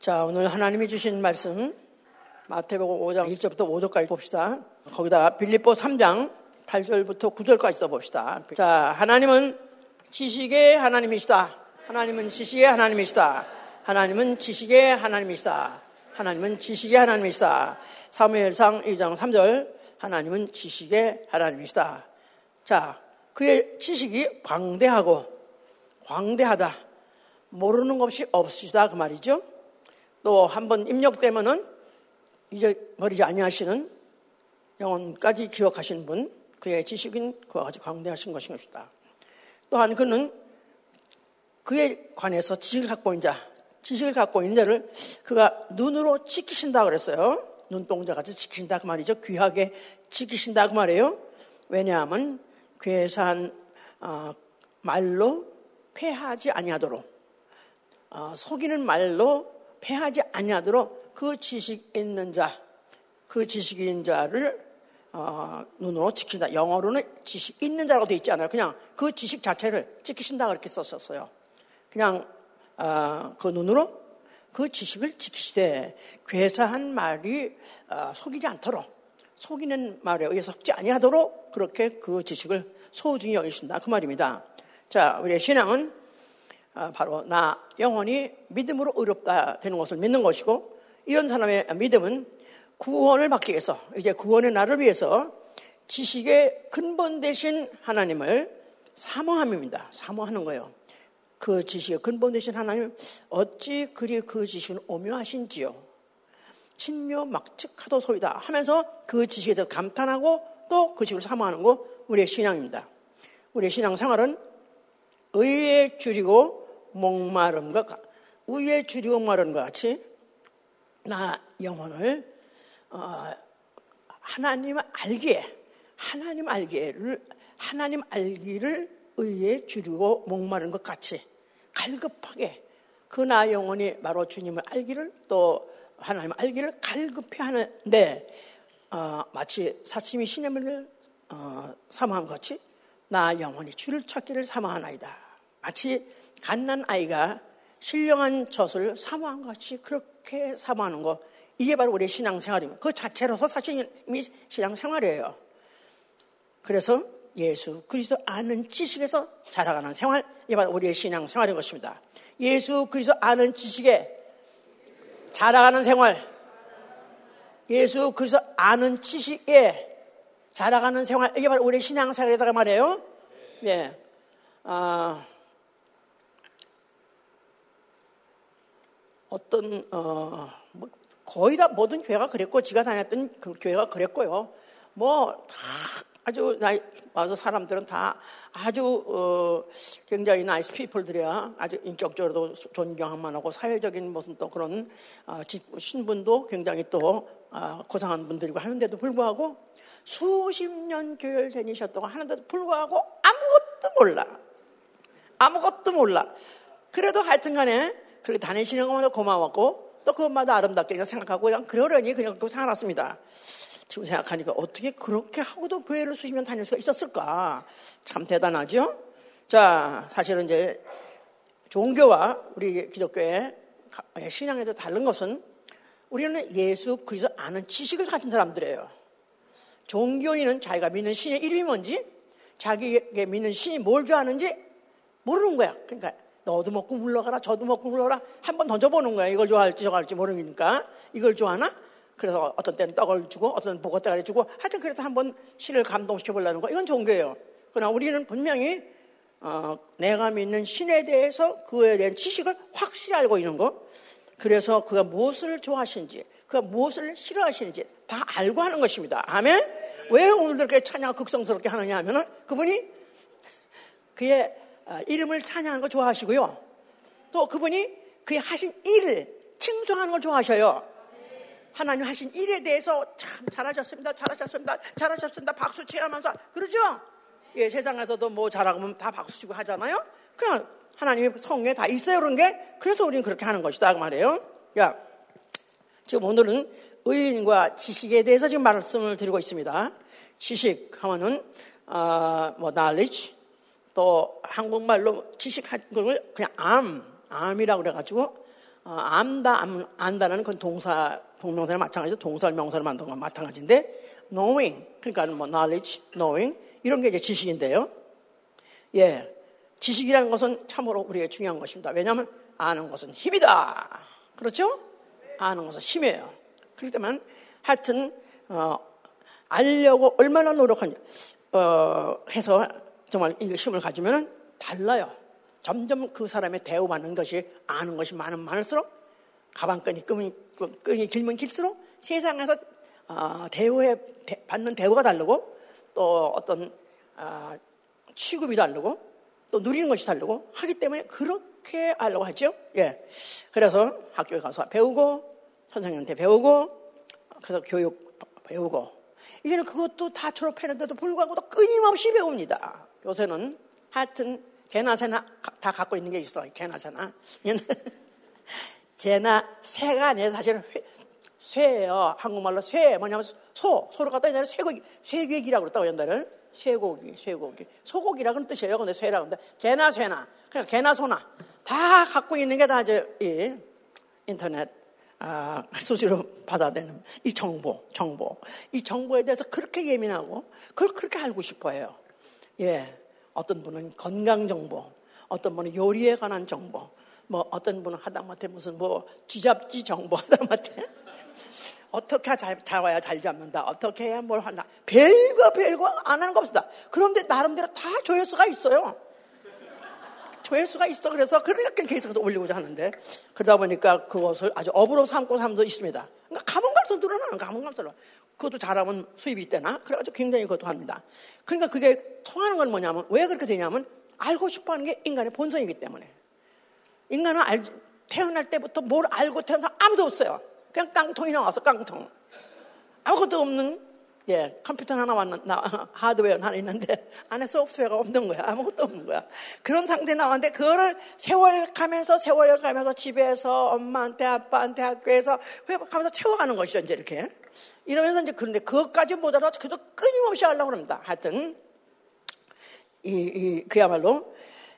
자, 오늘 하나님이 주신 말씀 마태복음 5장 1절부터 5절까지 봅시다. 거기다 빌립보 3장 8절부터 9절까지 써 봅시다. 자, 하나님은 지식의 하나님이시다. 하나님은 지식의 하나님이시다. 하나님은 지식의 하나님이시다. 하나님은 지식의 하나님이시다. 사무엘상 2장 3절 하나님은 지식의 하나님이시다. 자, 그의 지식이 광대하고 광대하다. 모르는 것이 없으시다 그 말이죠. 또 한번 입력되면은 잊어버리지 아니하시는 영혼까지 기억하신 분, 그의 지식은 그와 같이 광대하신 것인 것이다. 또한 그는 그에 관해서 지식을 갖고 있는 자, 지식을 갖고 있는 자를 그가 눈으로 지키신다 그랬어요. 눈동자 같이 지키신다 그 말이죠. 귀하게 지키신다 그 말이에요. 왜냐하면 괴산 어, 말로 패하지 아니하도록 어, 속이는 말로 패하지 아니하도록 그 지식 있는 자, 그 지식 있는 자를 어, 눈으로 지킨다. 영어로는 지식 있는 자라고 되어 있지 않아요. 그냥 그 지식 자체를 지키신다 그렇게 썼었어요. 그냥 어, 그 눈으로 그 지식을 지키시되 괴사한 말이 어, 속이지 않도록 속이는 말에 의해서 속지 아니하도록 그렇게 그 지식을 소중히 여기신다 그 말입니다. 자, 우리의 신앙은 어, 바로 나 영혼이 믿음으로 의롭다 되는 것을 믿는 것이고 이런 사람의 믿음은 구원을 받기 위해서 이제 구원의 나를 위해서 지식의 근본 대신 하나님을 사모함입니다. 사모하는 거예요. 그 지식의 근본 대신 하나님 어찌 그리 그 지식은 오묘하신지요. 친묘 막측하도 소이다 하면서 그 지식에 대해서 감탄하고 또 그 지식을 사모하는 거 우리의 신앙입니다. 우리의 신앙 생활은 의에 줄이고 목마름과 의에 줄이고 목마름과 같이 나 영혼을 어, 하나님 알기에 하나님 알기를 하나님 알기를 의에 줄이고 목마른 것 같이 갈급하게 그 나 영혼이 바로 주님을 알기를 또 하나님 알기를 갈급해 하는데 어, 마치 사심이 시냇물을 어, 사모한 것 같이 나 영혼이 주를 찾기를 사모하나이다. 마치 갓난 아이가 신령한 젖을 사모한 것 같이 그렇게 사모하는 것 이게 바로 우리의 신앙생활입니다. 그 자체로서 사실 이미 신앙생활이에요. 그래서 예수 그리스도 아는 지식에서 자라가는 생활, 이게 바로 우리의 신앙생활인 것입니다. 예수 그리스도 아는 지식에 자라가는 생활, 예수 그리스도 아는 지식에 자라가는 생활, 이게 바로 우리의 신앙생활이다 말이에요. 네. 아, 어떤 어, 뭐 거의 다 모든 교회가 그랬고 지가 다녔던 그 교회가 그랬고요. 뭐 다 아주 나이 와서 사람들은 다 아주 어, 굉장히 nice people들이야. 아주 인격적으로도 존경할 만하고 사회적인 무슨 또 그런 어, 신분도 굉장히 또 어, 고상한 분들이고 하는데도 불구하고 수십 년 교회를 다니셨다고 하는데도 불구하고 아무것도 몰라. 아무것도 몰라. 그래도 하여튼간에 그렇게 다니시는 것마다 고마웠고 또 그것마다 아름답게 생각하고 그냥 그러려니 그냥 그 살았습니다. 지금 생각하니까 어떻게 그렇게 하고도 교회를 수십 년 다닐 수가 있었을까? 참 대단하죠? 자, 사실은 이제 종교와 우리 기독교의 신앙에서 다른 것은 우리는 예수 그리스도 아는 지식을 가진 사람들이에요. 종교인은 자기가 믿는 신의 이름이 뭔지, 자기에게 믿는 신이 뭘 좋아하는지 모르는 거야. 그러니까 너도 먹고 물러가라, 저도 먹고 물러가라. 한번 던져보는 거야. 이걸 좋아할지 저거 할지 모르니까. 이걸 좋아하나? 그래서 어떤 때는 떡을 주고, 어떤 때는 보고대가리 주고, 하여튼 그래서 한번 신을 감동시켜 보려는 거. 이건 종교예요. 그러나 우리는 분명히, 어, 내가 믿는 신에 대해서 그에 대한 지식을 확실히 알고 있는 거. 그래서 그가 무엇을 좋아하시는지, 그가 무엇을 싫어하시는지 다 알고 하는 것입니다. 아멘? 왜 오늘 그렇게 찬양 극성스럽게 하느냐 하면은 그분이 그의 아, 이름을 찬양하는 걸 좋아하시고요. 또 그분이 그의 하신 일을 칭송하는 걸 좋아하셔요. 하나님 하신 일에 대해서 참 잘하셨습니다. 잘하셨습니다. 잘하셨습니다. 박수 치하면서 그러죠? 예, 세상에서도 뭐 잘하면 다 박수 치고 하잖아요. 그냥 하나님의 성에 다 있어요. 그런 게. 그래서 우리는 그렇게 하는 것이다. 그 말이에요. 야, 지금 오늘은 의인과 지식에 대해서 지금 말씀을 드리고 있습니다. 지식 하면은, 어, 뭐, knowledge, 또 한국말로 지식한 걸 그냥 암, 암이라고 그래가지고 어, 안다, 안, 안다는 건 동사, 동명사나 마찬가지로 동사를 명사를 만든 건 마찬가지인데 knowing, 그러니까 뭐 knowledge, knowing 이런 게 이제 지식인데요. 예, 지식이라는 것은 참으로 우리에게 중요한 것입니다. 왜냐하면 아는 것은 힘이다. 그렇죠? 아는 것은 힘이에요. 그렇기 때문에 하여튼 어, 알려고 얼마나 노력하냐 어, 해서 정말 이 힘을 가지면 달라요. 점점 그 사람의 대우받는 것이 아는 것이 많은 많을수록 가방끈이 끈이, 끈이 길면 길수록 세상에서 어, 대우에 받는 대우가 다르고 또 어떤 어, 취급이 다르고 또 누리는 것이 다르고 하기 때문에 그렇게 알려고 하죠. 예. 그래서 학교에 가서 배우고 선생님한테 배우고 그래서 교육 배우고 이제는 그것도 다 졸업했는데도 불구하고 또 끊임없이 배웁니다. 요새는 하여튼 개나 새나 다 갖고 있는 게 있어. 개나 새나. 개나 새가 아니에요. 사실은 회, 쇠예요. 한국말로 쇠 뭐냐면 소. 소를 갖다 옛날에 쇠고기, 쇠괴기라고 그랬다고 옛날에. 쇠고기, 쇠고기. 소고기라는 뜻이에요. 근데 쇠라고 하는데 개나 쇠나. 그냥 개나 소나. 다 갖고 있는 게 다 이제 이 인터넷 아, 소지로 받아내는 이 정보, 정보. 이 정보에 대해서 그렇게 예민하고 그걸 그렇게 알고 싶어 해요. 예. 어떤 분은 건강 정보, 어떤 분은 요리에 관한 정보, 뭐 어떤 분은 하다못해 무슨 뭐 쥐잡기 정보 하다못해 어떻게 잘, 잡아야 잘 잡는다. 어떻게 해야 뭘 한다. 별거 별거 안 하는 거 없습니다. 그런데 나름대로 다 조회수가 있어요. 조회수가 있어. 그래서 그러니까 계속 올리고자 하는데 그러다 보니까 그것을 아주 업으로 삼고 삼도 있습니다. 그러니까 가면 갈수록 늘어나는 가면 갈수록. 그것도 잘하면 수입이 있대나? 그래가지고 굉장히 그것도 합니다. 그러니까 그게 통하는 건 뭐냐면 왜 그렇게 되냐면 알고 싶어 하는 게 인간의 본성이기 때문에. 인간은 알, 태어날 때부터 뭘 알고 태어난 사람 아무도 없어요. 그냥 깡통이 나와서 깡통. 아무것도 없는 예, 컴퓨터 하나 왔는, 나, 하드웨어 하나 있는데 안에 소프트웨어가 없는 거야. 아무것도 없는 거야. 그런 상태 나왔는데 그거를 세월 가면서 세월 가면서 집에서 엄마한테 아빠한테 학교에서 회복하면서 채워가는 것이죠. 이제 이렇게. 이러면서 이제 그런데 그것까지 못알아 그래도 끊임없이 하려고 합니다. 하여튼 이, 이 그야말로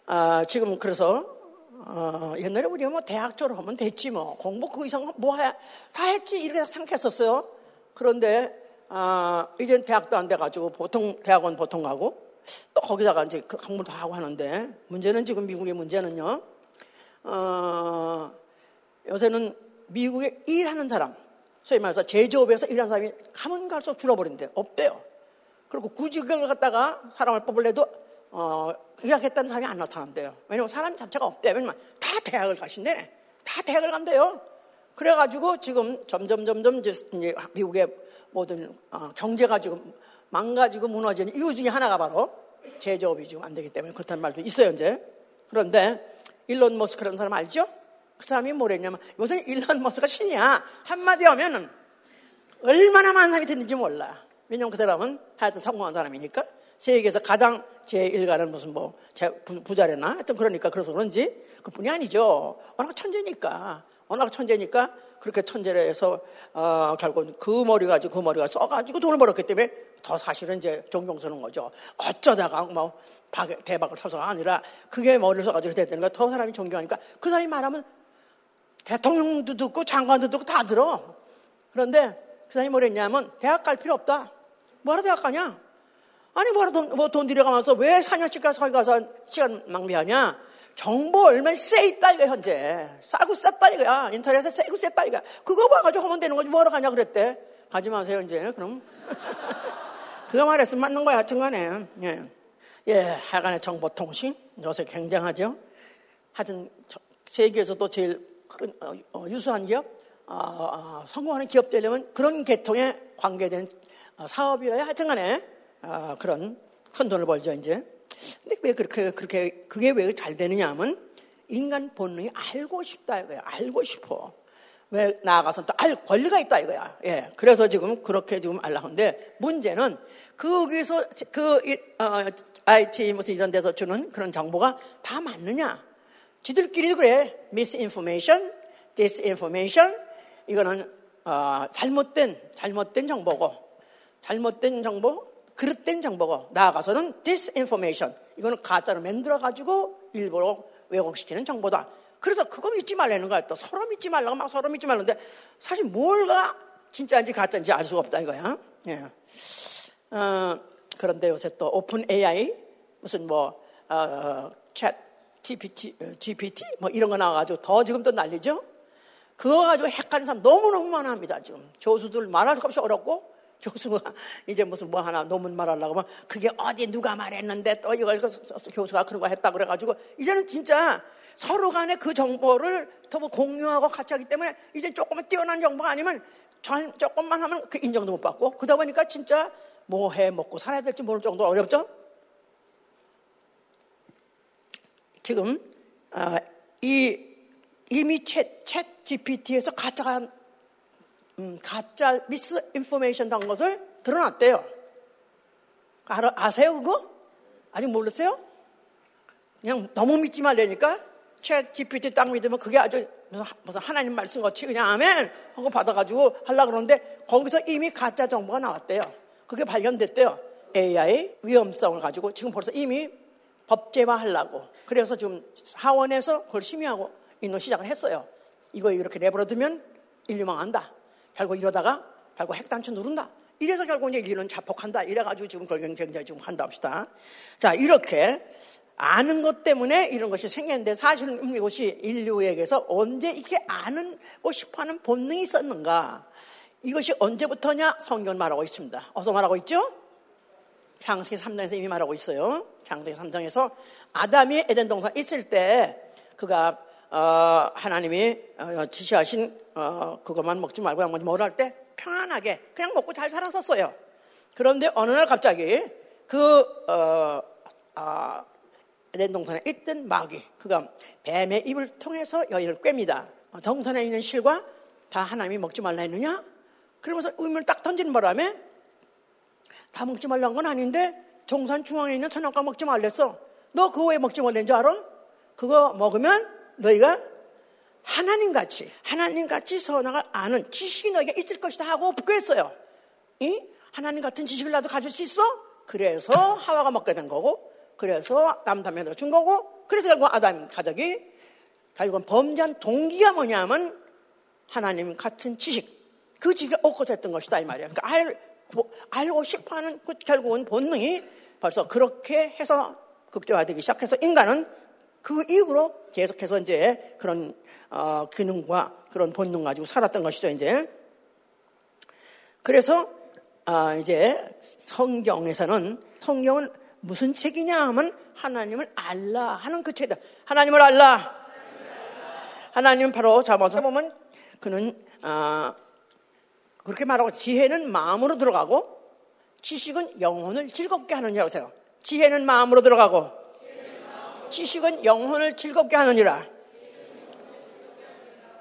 아, 지금 그래서 어, 옛날에 우리가 뭐 대학 졸업하면 됐지 뭐 공부 그 이상 뭐 해야 다 했지 이렇게 생각했었어요. 그런데 아, 이젠 대학도 안 돼가지고 보통 대학원 보통 가고 또 거기다가 이제 그 학문도 하고 하는데 문제는 지금 미국의 문제는요. 어, 요새는 미국에 일하는 사람, 소위 말해서 제조업에서 일하는 사람이 가면 갈수록 줄어버린대. 없대요. 그리고 그걸 갖다가 사람을 뽑을래도 어, 일하겠다는 사람이 안 나타난대요. 왜냐면 사람 자체가 없대요. 왜냐면 다 대학을 가신대. 다 대학을 간대요. 그래가지고 지금 점점 점점 이제 미국의 모든 어, 경제가 지금 망가지고 무너지는 이유 중에 하나가 바로 제조업이 지금 안 되기 때문에 그렇다는 말도 있어요 이제. 그런데 일론 머스크라는 사람 알죠? 그 사람이 뭐랬냐면 요새 일론 머스크가 신이야. 한마디 하면은 얼마나 많은 사람이 듣는지 몰라. 왜냐면 그 사람은 하여튼 성공한 사람이니까 세계에서 가장 제1가는 무슨 뭐 부자래나 하여튼 그러니까 그래서 그런지 그뿐이 아니죠. 워낙 천재니까 워낙 천재니까 그렇게 천재를 해서 어, 결국 그 머리 가지고 그 머리가 써가지고 돈을 벌었기 때문에 더 사실은 이제 존경스러운 거죠. 어쩌다가 뭐 대박을 쳐서가 아니라 그게 머리를 써가지고 됐다는 거 더 사람이 존경하니까 그 사람이 말하면 대통령도 듣고 장관도 듣고 다 들어. 그런데 그 사람이 뭐랬냐면 대학 갈 필요 없다. 뭐하러 대학 가냐? 아니 뭐하러 돈, 뭐 돈 들여가면서 왜 4년씩 가서 가서 시간 낭비하냐? 정보 얼마나 세 있다 이거 현재. 싸고 쌌다 이거야 인터넷에 세고 셌다 이거야 그거 봐가지고 하면 되는 거지. 뭐하러 가냐 그랬대. 가지 마세요 이제 그럼. 그거 말했으면 맞는 거야 하여튼간에. 예. 예 하여간에 정보통신? 요새 굉장하죠? 하여튼 세계에서도 제일 큰 어, 어, 유수한 기업? 어, 어, 성공하는 기업 되려면 그런 계통에 관계된 어, 사업이어야 하여튼간에 어, 그런 큰 돈을 벌죠 이제 근데 왜 그렇게, 그렇게, 그게 왜 잘 되느냐 하면 인간 본능이 알고 싶다 이거야. 알고 싶어. 왜 나아가서 또 알 권리가 있다 이거야. 예. 그래서 지금 그렇게 지금 알라는데 문제는 거기서 그 어, IT 무슨 이런 데서 주는 그런 정보가 다 맞느냐? 지들끼리도 그래. misinformation, disinformation 이거는 어, 잘못된 잘못된 정보고 잘못된 정보 그릇된 정보고 나아가서는 disinformation 이거는 가짜로 만들어 가지고 일부러 왜곡시키는 정보다. 그래서 그거 믿지 말라는 거야. 또 서로 믿지 말라고 막 서로 믿지 말라는데 사실 뭘가 진짜인지 가짜인지 알 수가 없다 이거야. 예. 어, 그런데 요새 또 오픈 AI 무슨 뭐 어, 챗 GPT, GPT 뭐 이런 거 나와가지고 더 지금 또 난리죠. 그거 가지고 헷갈리는 사람 너무너무 많합니다, 지금. 교수들 말할 것 없이 어렵고, 교수가 이제 무슨 뭐 하나 논문 말하려고 하면 그게 어디 누가 말했는데 또 이걸 그 교수가 그런 거 했다 그래가지고 이제는 진짜 서로 간에 그 정보를 더뭐 공유하고 같이 하기 때문에 이제 조금만 뛰어난 정보가 아니면 조금만 하면 그 인정도 못 받고 그러다 보니까 진짜 뭐 해 먹고 살아야 될지 모를 정도로 어렵죠? 지금 아, 이 이미 챗, 챗 GPT에서 가짜가 음, 가짜 미스 인포메이션 단 것을 드러났대요. 알아, 아세요 그거? 아직 모르세요? 그냥 너무 믿지 말라니까 챗 GPT 딱 믿으면 그게 아주 무슨 하나님 말씀 같이 그냥 아멘 하고 받아가지고 하려 그러는데 거기서 이미 가짜 정보가 나왔대요. 그게 발견됐대요. AI 위험성을 가지고 지금 벌써 이미 법제화 하려고. 그래서 지금 하원에서 그걸 심의하고 있는 시작을 했어요. 이거 이렇게 내버려두면 인류 망한다. 결국 이러다가 결국 핵단추 누른다. 이래서 결국 이제 인류는 자폭한다. 이래가지고 지금 그걸 굉장히 지금 한다 합시다. 자, 이렇게 아는 것 때문에 이런 것이 생겼는데 사실은 이것이 인류에게서 언제 이렇게 아는 고 싶어 하는 본능이 있었는가? 이것이 언제부터냐? 성경은 말하고 있습니다. 어서 말하고 있죠? 창세기 3장에서 이미 말하고 있어요. 창세기 3장에서 아담이 에덴 동산 있을 때 그가 어, 하나님이 어, 지시하신 어, 그것만 먹지 말고 나머지 먹을 때 평안하게 그냥 먹고 잘 살았었어요. 그런데 어느 날 갑자기 그 어, 아, 에덴 동산에 있던 마귀 그가 뱀의 입을 통해서 여인을 꿰니다. 어, 동산에 있는 실과 다 하나님이 먹지 말라 했느냐? 그러면서 의문을 딱 던지는 바람에 다 먹지 말라는 건 아닌데 동산 중앙에 있는 선악과 먹지 말랬어. 너 그거 왜 먹지 말랬는 줄 알아? 그거 먹으면 너희가 하나님 같이 하나님 같이 선악을 아는 지식이 너에게 있을 것이다 하고 그랬어요. 이 하나님 같은 지식을 나도 가질 수 있어? 그래서 하와가 먹게 된 거고, 그래서 남담에도 준 거고, 그래서 결국 아담 가족이 결국은 범죄한 동기가 뭐냐면 하나님 같은 지식, 그 지식을 얻고 됐던 것이다 이 말이야. 그러니까 알, 알고 싶어하는 그 결국은 본능이 벌써 그렇게 해서 극대화되기 시작해서 인간은 그 이후로 계속해서 이제 그런 어, 기능과 그런 본능 가지고 살았던 것이죠 이제. 그래서 아, 이제 성경에서는 성경은 무슨 책이냐 하면 하나님을 알라 하는 그 책이다. 하나님을 알라. 하나님은 바로 잡아서 보면 그는 아, 그렇게 말하고 지혜는 마음으로 들어가고 지식은 영혼을 즐겁게 하느니라 하세요. 지혜는 마음으로 들어가고 지식은 영혼을 즐겁게 하느니라.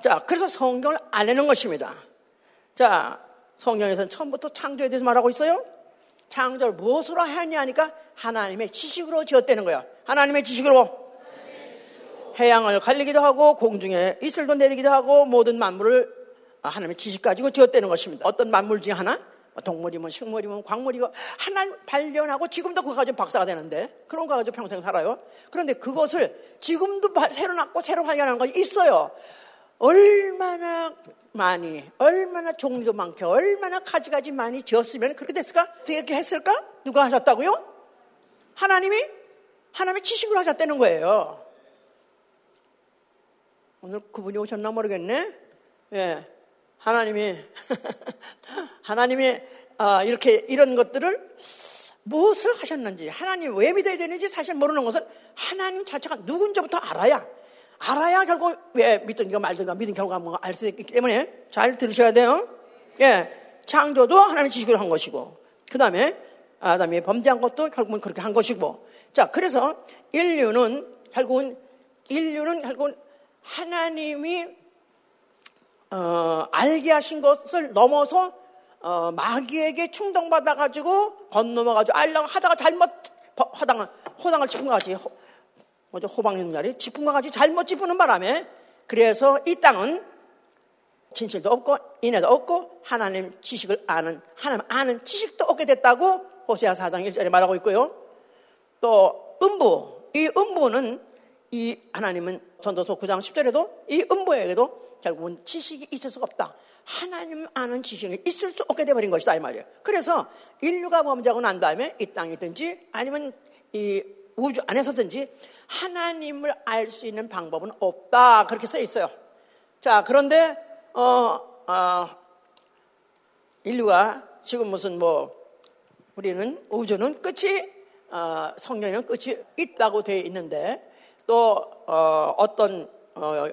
자, 그래서 성경을 알려는 것입니다. 자, 성경에서는 처음부터 창조에 대해서 말하고 있어요. 창조를 무엇으로 하냐 하니까 하나님의 지식으로 지었다는 거예요. 하나님의 지식으로. 해양을 갈리기도 하고 공중에 이슬도 내리기도 하고 모든 만물을 하나님의 지식 가지고 지었다는 것입니다. 어떤 만물 중에 하나? 동물이면 식물이면 광물이고 하나를 발견하고 지금도 그거 가지고 박사가 되는데 그런 거 가지고 평생 살아요. 그런데 그것을 지금도 새로 낳고 새로 발견하는 것이 있어요. 얼마나 많이, 얼마나 종류도 많게, 얼마나 가지가지 많이 지었으면 그렇게 됐을까? 어떻게 했을까? 누가 하셨다고요? 하나님이? 하나님의 지식으로 하셨다는 거예요. 오늘 그분이 오셨나 모르겠네? 예. 하나님이 하나님이 아, 이렇게 이런 것들을 무엇을 하셨는지 하나님 왜 믿어야 되는지 사실 모르는 것은 하나님 자체가 누군지부터 알아야 알아야 결국 왜 믿든가 말든가 믿은 결과가 뭔가 알수 있기 때문에 잘 들으셔야 돼요. 예, 창조도 하나님의 지식으로 한 것이고 그 다음에 아담이 범죄한 것도 결국은 그렇게 한 것이고 자 그래서 인류는 결국은 인류는 결국은 하나님이 어, 알게 하신 것을 넘어서 어, 마귀에게 충동받아 가지고 건너머 가지고 알랑 하다가 잘못 허당을 호당을 짚은 것 같이 호, 뭐죠 있는 자리 짚은 것 같이 잘못 짚는 바람에 그래서 이 땅은 진실도 없고 인애도 없고 하나님 지식을 아는 하나님 아는 지식도 얻게 됐다고 호세아 4장 1절에 말하고 있고요. 또 음부 이 음부는 이 하나님은 전도서 9장 10절에도 이 음보에게도 결국은 지식이 있을 수가 없다. 하나님 아는 지식이 있을 수 없게 돼버린 것이다 이 말이에요. 그래서 인류가 범죄하고 난 다음에 이 땅이든지 아니면 이 우주 안에서든지 하나님을 알 수 있는 방법은 없다 그렇게 써 있어요. 자 그런데 어, 어, 인류가 지금 무슨 뭐 우리는 우주는 끝이 어, 성경에는 끝이 있다고 되어 있는데 또 어, 떤 어,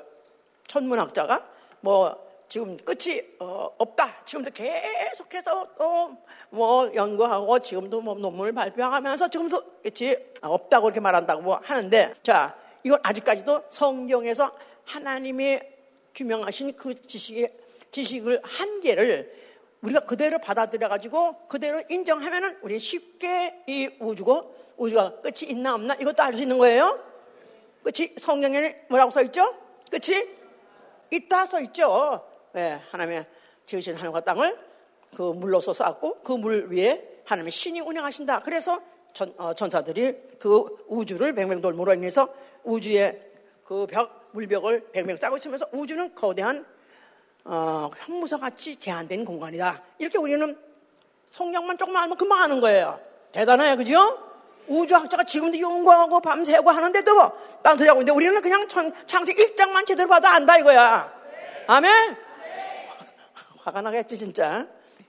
천문학자가 뭐 지금 끝이 어, 없다. 지금도 계속해서 어, 뭐 연구하고 지금도 뭐 논문을 발표하면서 지금도 끝이 없다고 이렇게 말한다고 하는데 자 이건 아직까지도 성경에서 하나님이 규명하신 그 지식의 지식을 한계를 우리가 그대로 받아들여 가지고 그대로 인정하면은 우리 쉽게 이 우주고 우주가 끝이 있나 없나 이것도 알 수 있는 거예요. 끝이 성경에 뭐라고 써 있죠? 끝이 있다 써 있죠. 네, 하나님의 지으신 하늘과 땅을 그 물로서 쌓았고 그 물 위에 하나님의 신이 운영하신다. 그래서 전, 어, 전사들이 그 우주를 뱅뱅돌므로 인해서 우주의 그 벽, 물벽을 뱅뱅 쌓고 있으면서 우주는 거대한 어, 현무서 같이 제한된 공간이다. 이렇게 우리는 성경만 조금만 알면 금방 아는 거예요. 대단해요, 그죠? 우주학자가 지금도 연구하고 밤새고 하는데도 뭐, 딴소리하고 있는데 우리는 그냥 창세 1장만 제대로 봐도 안다 이거야. 아멘? 화가 나겠지, 진짜.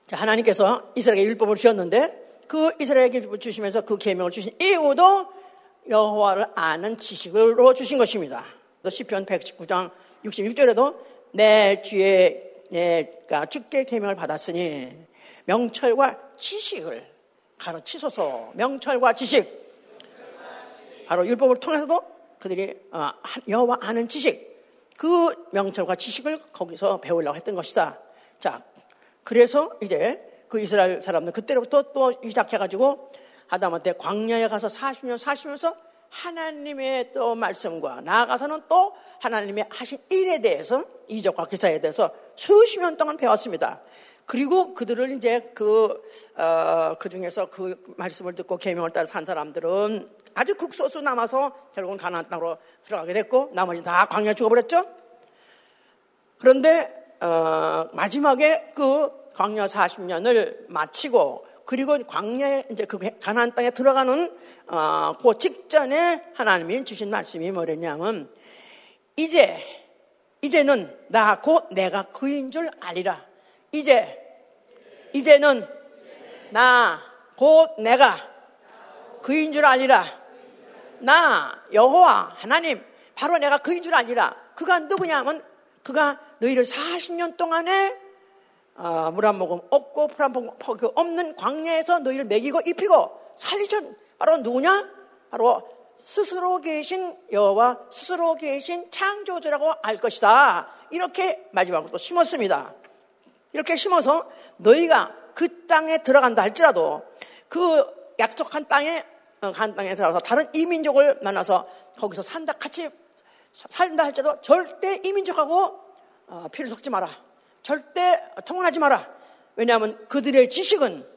자, 하나님께서 이스라엘에게 율법을 주셨는데 그 이스라엘에게 주시면서 그 계명을 주신 이유도 여호와를 아는 지식으로 주신 것입니다. 시편 119장 66절에도 내 주의 내가 주께 계명을 받았으니 명철과 지식을 가르치소서 명철과 지식 바로 율법을 통해서도 그들이 어, 여호와 아는 지식 그 명철과 지식을 거기서 배우려고 했던 것이다. 자, 그래서 이제 그 이스라엘 사람들 그때부터 또 시작해가지고 아담한테 광야에 가서 40년 사시면서 하나님의 또 말씀과 나아가서는 또 하나님의 하신 일에 대해서 이적과 기사에 대해서 수십 년 동안 배웠습니다. 그리고 그들을 이제 그, 어, 그 중에서 그 말씀을 듣고 계명을 따라 산 사람들은 아주 극소수 남아서 결국은 가나안 땅으로 들어가게 됐고 나머지 다 광야 죽어버렸죠. 그런데 어, 마지막에 그 광야 40년을 마치고 그리고 광야에 이제 그 가나안 땅에 들어가는 어, 그 직전에 하나님이 주신 말씀이 뭐랬냐면 이제 이제는 나 곧 내가 그인 줄 아리라. 이제 이제는 나 곧 내가 그인 줄 아니라 나 여호와 하나님 바로 내가 그인 줄 아니라 그가 누구냐면 그가 너희를 40년 동안에 어, 물한 모금 없고 풀한 모금 없는 광야에서 너희를 먹이고 입히고 살리신 바로 누구냐? 바로 스스로 계신 여호와 스스로 계신 창조주라고 알 것이다. 이렇게 마지막으로 심었습니다. 이렇게 심어서 너희가 그 땅에 들어간다 할지라도 그 약속한 땅에 어, 간 땅에 들어가서 다른 이민족을 만나서 거기서 산다 같이 살다 할지라도 절대 이민족하고 어, 피를 섞지 마라. 절대 통혼하지 마라. 왜냐하면 그들의 지식은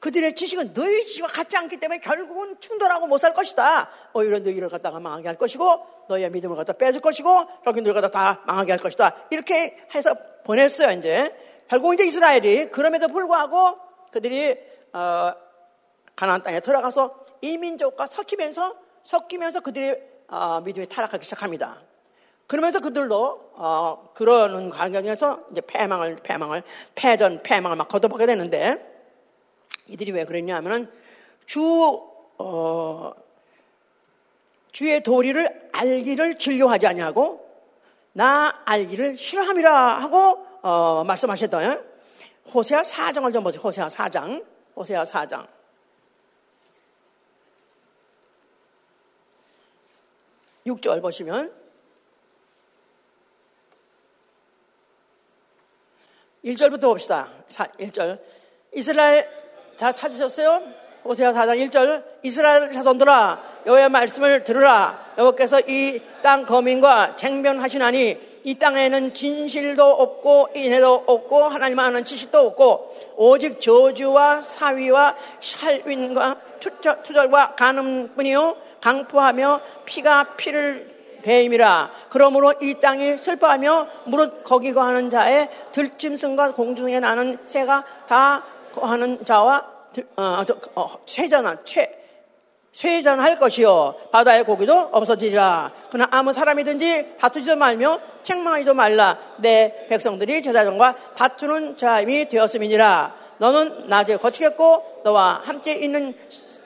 그들의 지식은 너희 지식과 같지 않기 때문에 결국은 충돌하고 못 살 것이다. 오히려 너희를 갖다가 망하게 할 것이고 너희의 믿음을 갖다 뺏을 것이고 그렇게 너희를 갖다 다 망하게 할 것이다. 이렇게 해서 보냈어요. 이제 결국 이제 이스라엘이 그럼에도 불구하고 그들이 어, 가나안 땅에 들어가서 이민족과 섞이면서 섞이면서 그들이 어, 믿음이 타락하기 시작합니다. 그러면서 그들도 어, 그러는 과정에서 이제 패망을 패망을 패전 패망을 막 거둬보게 되는데 이들이 왜 그랬냐면은 주 어, 주의 도리를 알기를 즐겨하지 아니하고 나 알기를 싫어함이라 하고 어, 말씀하셨던 호세아 4장을 좀 보세요. 호세아 4장. 호세아 4장. 6절 보시면 1절부터 봅시다. 1절. 이스라엘 다 찾으셨어요? 호세아 4장 1절. 이스라엘 자손들아 여호와의 말씀을 들으라. 여호와께서 이 땅 거민과 쟁변하시나니 이 땅에는 진실도 없고 인해도 없고 하나님 아는 지식도 없고 오직 저주와 사위와 살윈과 투절, 과 간음뿐이요. 강포하며 피가 피를 배임이라. 그러므로 이 땅이 슬퍼하며 무릇 거기 거하는 자의 들짐승과 공중에 나는 새가 다 거하는 자와 어, 어, 쇠전한 최 쇠전할 것이요 바다의 고기도 없어지리라. 그러나 아무 사람이든지 다투지도 말며 책망하지도 말라. 내 백성들이 제사장과 다투는 자임이 되었음이니라. 너는 낮에 거치겠고 너와 함께 있는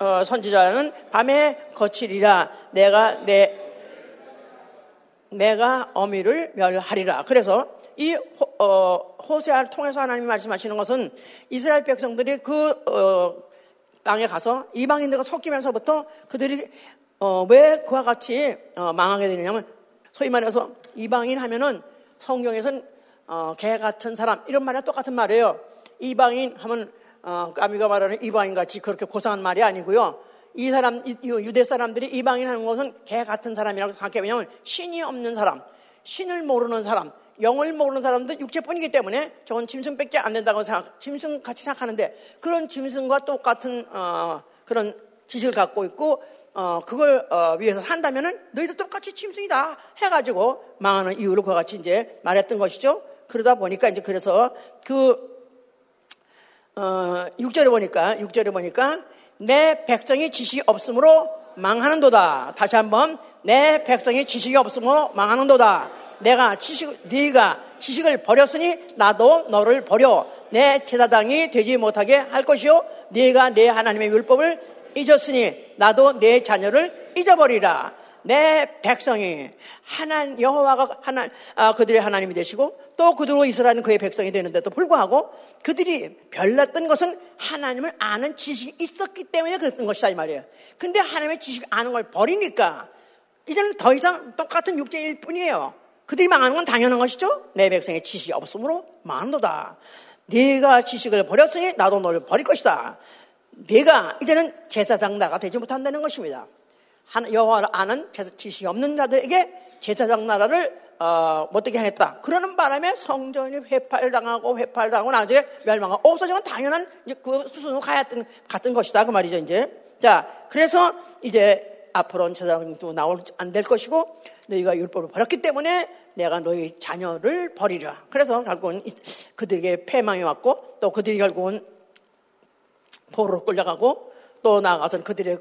어, 선지자는 밤에 거치리라. 내가 내 내가 어미를 멸하리라. 그래서 이 호, 어, 호세아를 통해서 하나님이 말씀하시는 것은 이스라엘 백성들이 그 어, 땅에 가서 이방인들과 섞이면서부터 그들이 어, 왜 그와 같이 어, 망하게 되느냐면 소위 말해서 이방인 하면은 성경에선 어, 개 같은 사람 이런 말이 똑같은 말이에요. 이방인 하면 어, 까미가 말하는 이방인 같이 그렇게 고상한 말이 아니고요. 이 사람, 이, 유대 사람들이 이방인 하는 것은 개 같은 사람이라고 생각해. 왜냐하면 신이 없는 사람, 신을 모르는 사람, 영을 모르는 사람도 육체뿐이기 때문에 저건 짐승밖에 안 된다고 생각, 짐승 같이 생각하는데 그런 짐승과 똑같은 어, 그런 지식을 갖고 있고 어, 그걸 어, 위해서 산다면은 너희도 똑같이 짐승이다 해가지고 망하는 이유를 그와 같이 이제 말했던 것이죠. 그러다 보니까 이제 그래서 그 어, 6절에 보니까 6절에 보니까 내 백성이 지식이 없으므로 망하는도다. 다시 한번 내 백성이 지식이 없으므로 망하는도다. 내가 지식, 네가 지식을 버렸으니 나도 너를 버려 내 제사장이 되지 못하게 할 것이요. 네가 내 하나님의 율법을 잊었으니 나도 내 자녀를 잊어버리라. 내 백성이 하나님 여호와가 하나 아, 그들의 하나님이 되시고 또 그들로 이스라엘은 그의 백성이 되는데도 불구하고 그들이 별났던 것은 하나님을 아는 지식이 있었기 때문에 그랬던 것이다 이 말이에요. 근데 하나님의 지식 아는 걸 버리니까 이제는 더 이상 똑같은 육체일 뿐이에요. 그들이 망하는 건 당연한 것이죠. 내 백성의 지식이 없으므로 망한도다. 네가 지식을 버렸으니 나도 너를 버릴 것이다. 네가 이제는 제사장 나가 되지 못한다는 것입니다. 여호와를 아는 지식이 없는 자들에게 제사장 나라를 어, 못되게 하겠다. 그러는 바람에 성전이 회팔당하고 회팔당하고 나중에 멸망하고 없어진 건 당연한 이제 그 수순으로 가야 같은 것이다. 그 말이죠, 이제. 자, 그래서 이제 앞으로는 제사장도 나올 안 될 것이고 너희가 율법을 버렸기 때문에 내가 너희 자녀를 버리라. 그래서 결국은 그들에게 패망이 왔고 또 그들이 결국은 포로로 끌려가고 또 나아가서 그들의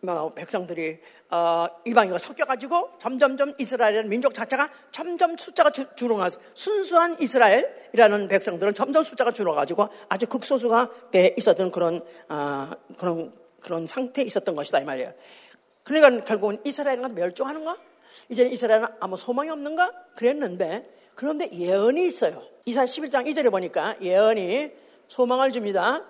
뭐 백성들이 어, 이방인과 섞여가지고 점점점 이스라엘이라는 민족 자체가 점점 숫자가 주, 줄어가서 순수한 이스라엘이라는 백성들은 점점 숫자가 줄어가지고 아주 극소수가 돼 있었던 그런 어, 그런 그런 상태에 있었던 것이다 이 말이에요. 그러니까 결국은 이스라엘은 멸종하는가? 이제 이스라엘은 아무 소망이 없는가? 그랬는데 그런데 예언이 있어요. 이사 11장 2절에 보니까 예언이 소망을 줍니다.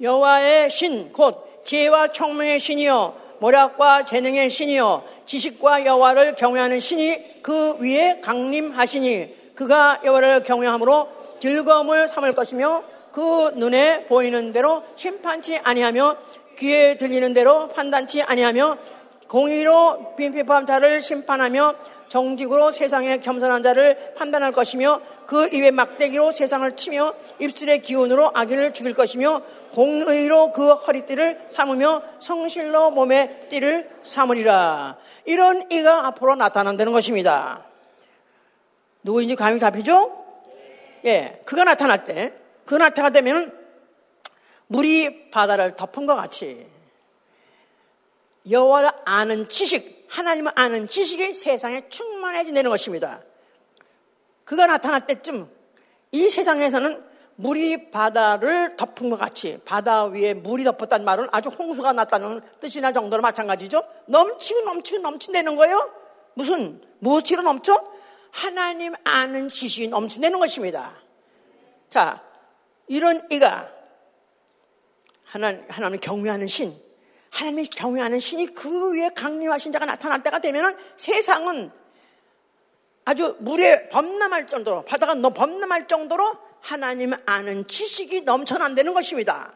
여호와의 신 곧 지혜와 청명의 신이요 모략과 재능의 신이요 지식과 여호와를 경외하는 신이 그 위에 강림하시니 그가 여호와를 경외함으로 즐거움을 삼을 것이며 그 눈에 보이는 대로 심판치 아니하며 귀에 들리는 대로 판단치 아니하며 공의로 빈핍한 자를 심판하며 정직으로 세상의 겸손한 자를 판단할 것이며 그 입의 막대기로 세상을 치며 입술의 기운으로 악인을 죽일 것이며 공의로 그 허리띠를 삼으며 성실로 몸의 띠를 삼으리라. 이런 이가 앞으로 나타난다는 것입니다. 누구인지 감이 잡히죠? 예, 그가 나타날 때, 그 나타가 되면 물이 바다를 덮은 것 같이 여호와를 아는 지식, 하나님을 아는 지식이 세상에 충만해지는 것입니다. 그가 나타날 때쯤 이 세상에서는 물이 바다를 덮은 것 같이 바다 위에 물이 덮었다는 말은 아주 홍수가 났다는 뜻이나 정도로 마찬가지죠. 넘치고 넘치고 넘친다는 거예요. 무슨 무엇으로 넘쳐? 하나님 아는 지식이 넘친다는 것입니다. 자, 이런 이가 하나님, 하나님 경외하는 신, 하나님을 경외하는 신이 그 위에 강림하신 자가 나타날 때가 되면 세상은 아주 물에 범람할 정도로 바다가 너 범람할 정도로 하나님을 아는 지식이 넘쳐난다는 것입니다.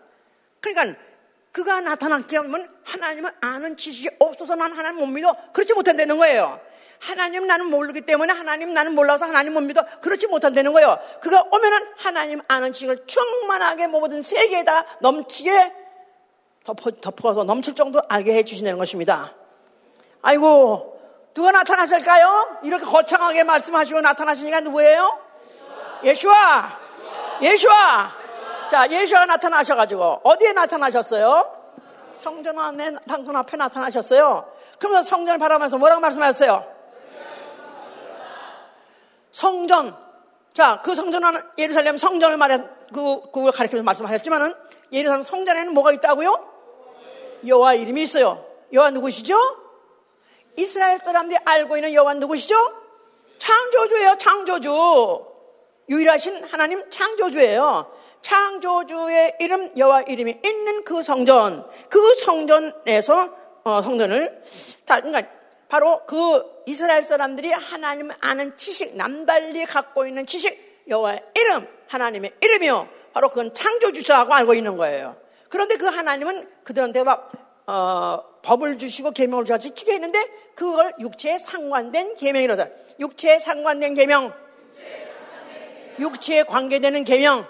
그러니까 그가 나타났기 하면 하나님을 아는 지식이 없어서 난 하나님 못 믿어. 그렇지 못한다는 거예요. 하나님 나는 모르기 때문에 하나님 나는 몰라서 하나님 못 믿어. 그렇지 못한다는 거예요. 그가 오면은 하나님 아는 지식을 충만하게 모든 세계에다 넘치게 덮어, 덮어서 넘칠 정도 알게 해 주시는 것입니다. 아이고, 누가 나타나실까요? 이렇게 거창하게 말씀하시고 나타나시니까 누구예요? 예수와! 예수와! 자, 예수가 나타나셔가지고, 어디에 나타나셨어요? 성전 안에, 당선 앞에 나타나셨어요. 그러면서 성전을 바라면서 뭐라고 말씀하셨어요? 성전. 자, 그 성전은 예루살렘 성전을 말해, 그, 그걸 가르쳐서 말씀하셨지만은 예루살렘 성전에는 뭐가 있다고요? 여호와 이름이 있어요. 여호와 누구시죠? 이스라엘 사람들이 알고 있는 여호와 누구시죠? 창조주예요, 창조주. 유일하신 하나님 창조주예요. 창조주의 이름 여호와 이름이 있는 그 성전, 그 성전에서 어, 성전을 다 그러니까 바로 그 이스라엘 사람들이 하나님 아는 지식, 남달리 갖고 있는 지식, 여호와의 이름, 하나님의 이름이요. 바로 그건 창조주자하고 알고 있는 거예요. 그런데 그 하나님은 그들한테 막 어, 법을 주시고 계명을 주셔 지키게 했는데 그걸 육체에 상관된 계명이라다. 육체에 상관된 계명, 육체에 관계되는 계명.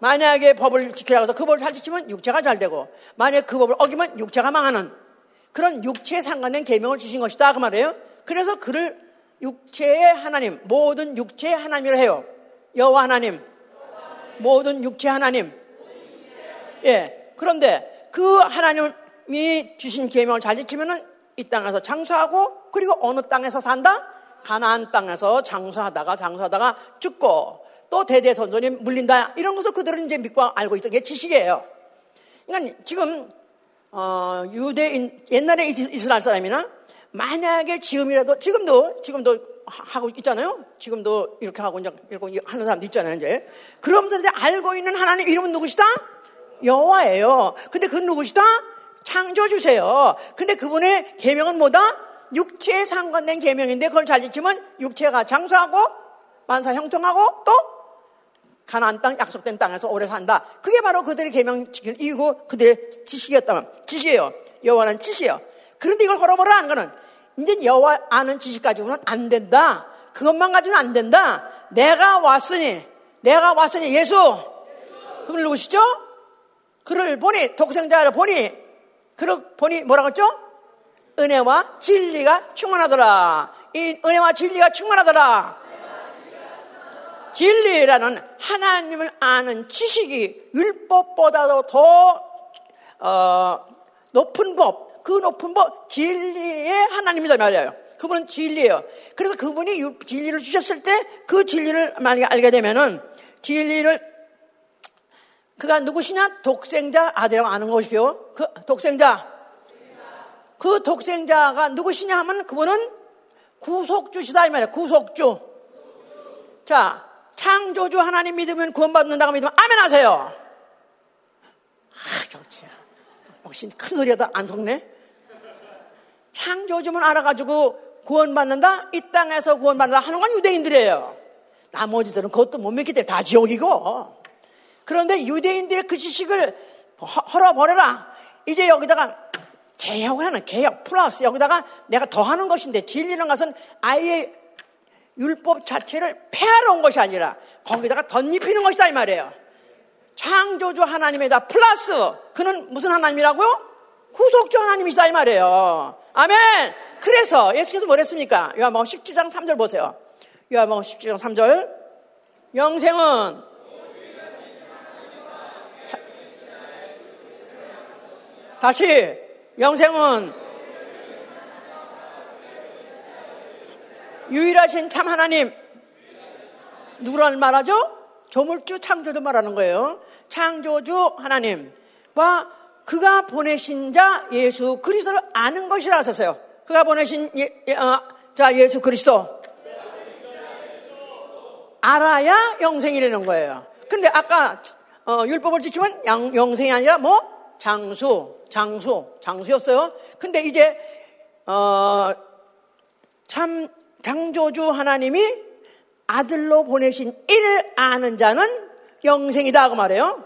만약에 법을 지키라고 해서 그 법을 잘 지키면 육체가 잘 되고 만약에 그 법을 어기면 육체가 망하는 그런 육체에 상관된 계명을 주신 것이다 그 말이에요. 그래서 그를 육체의 하나님, 모든 육체의 하나님이라 해요. 여호와 하나님, 모든 육체 하나님. 예. 그런데 그 하나님이 주신 계명을 잘 지키면은 이 땅에서 장수하고 그리고 어느 땅에서 산다? 가나안 땅에서 장수하다가 장수하다가 죽고 또 대대손손이 물린다. 이런 것을 그들은 이제 믿고 알고 있던 게 지식이에요. 그러니까 지금 어, 유대인 옛날에 이스라엘 사람이나 만약에 지금이라도 지금도 지금도 하고 있잖아요. 지금도 이렇게 하고 이제 하는 사람도 있잖아요. 이제 그러면서 이제 알고 있는 하나님 이름은 누구시다? 여호와예요. 근데 그 누구시다? 창조주세요. 근데 그분의 계명은 뭐다? 육체에 상관된 계명인데 그걸 잘 지키면 육체가 장수하고 만사 형통하고 또 가나안 땅 약속된 땅에서 오래 산다. 그게 바로 그들의 계명 지키는 이유고 그들의 지식이었다면 지식이에요. 여호와는 지식이에요. 그런데 이걸 걸어보라 하는 거는 이제 여호와 아는 지식 가지고는 안 된다. 그것만 가지고는 안 된다. 내가 왔으니 내가 왔으니 예수 그걸 누구시죠? 그를 보니 독생자를 보니 그를 보니 뭐라고 했죠? 은혜와 진리가 충만하더라. 이 은혜와 진리가 충만하더라. 진리라는 하나님을 아는 지식이 율법보다도 더 어, 높은 법, 그 높은 법 진리의 하나님이다 말이에요. 그분은 진리예요. 그래서 그분이 진리를 주셨을 때 그 진리를 만약에 알게 되면은 진리를 그가 누구시냐? 독생자 아들이라고 아는 것이요. 그 독생자. 그 독생자가 누구시냐 하면 그분은 구속주시다 이 말이에요. 구속주. 자, 창조주 하나님 믿으면 구원받는다고 믿으면 아멘 하세요. 아, 좋지. 역시 큰 소리라도 안 속네. 창조주만 알아가지고 구원받는다? 이 땅에서 구원받는다 하는 건 유대인들이에요. 나머지들은 그것도 못 믿기 때문에 다 지옥이고. 그런데 유대인들의 그 지식을 헐어버려라. 이제 여기다가 개혁을 하는 개혁 플러스 여기다가 내가 더 하는 것인데 진리는 것은 아예 율법 자체를 폐하러 온 것이 아니라 거기다가 덧입히는 것이다 이 말이에요. 창조주 하나님에다 플러스 그는 무슨 하나님이라고요? 구속주 하나님이시다 이 말이에요. 아멘. 그래서 예수께서 뭐랬습니까? 요한복음 17장 3절 보세요. 요한복음 17장 3절. 영생은 자, 다시 영생은 유일하신 참 하나님 누구를 말하죠? 조물주 창조주 말하는 거예요. 창조주 하나님과 그가 보내신 자 예수 그리스도를 아는 것이라 하셨어요. 그가 보내신 예, 예, 어, 자 예수 그리스도 알아야 영생이라는 거예요. 근데 아까 어, 율법을 지키면 양, 영생이 아니라 뭐 장수, 장수, 장수였어요. 근데 이제 어, 참 창조주 하나님이 아들로 보내신 이를 아는 자는 영생이다 그 말이에요.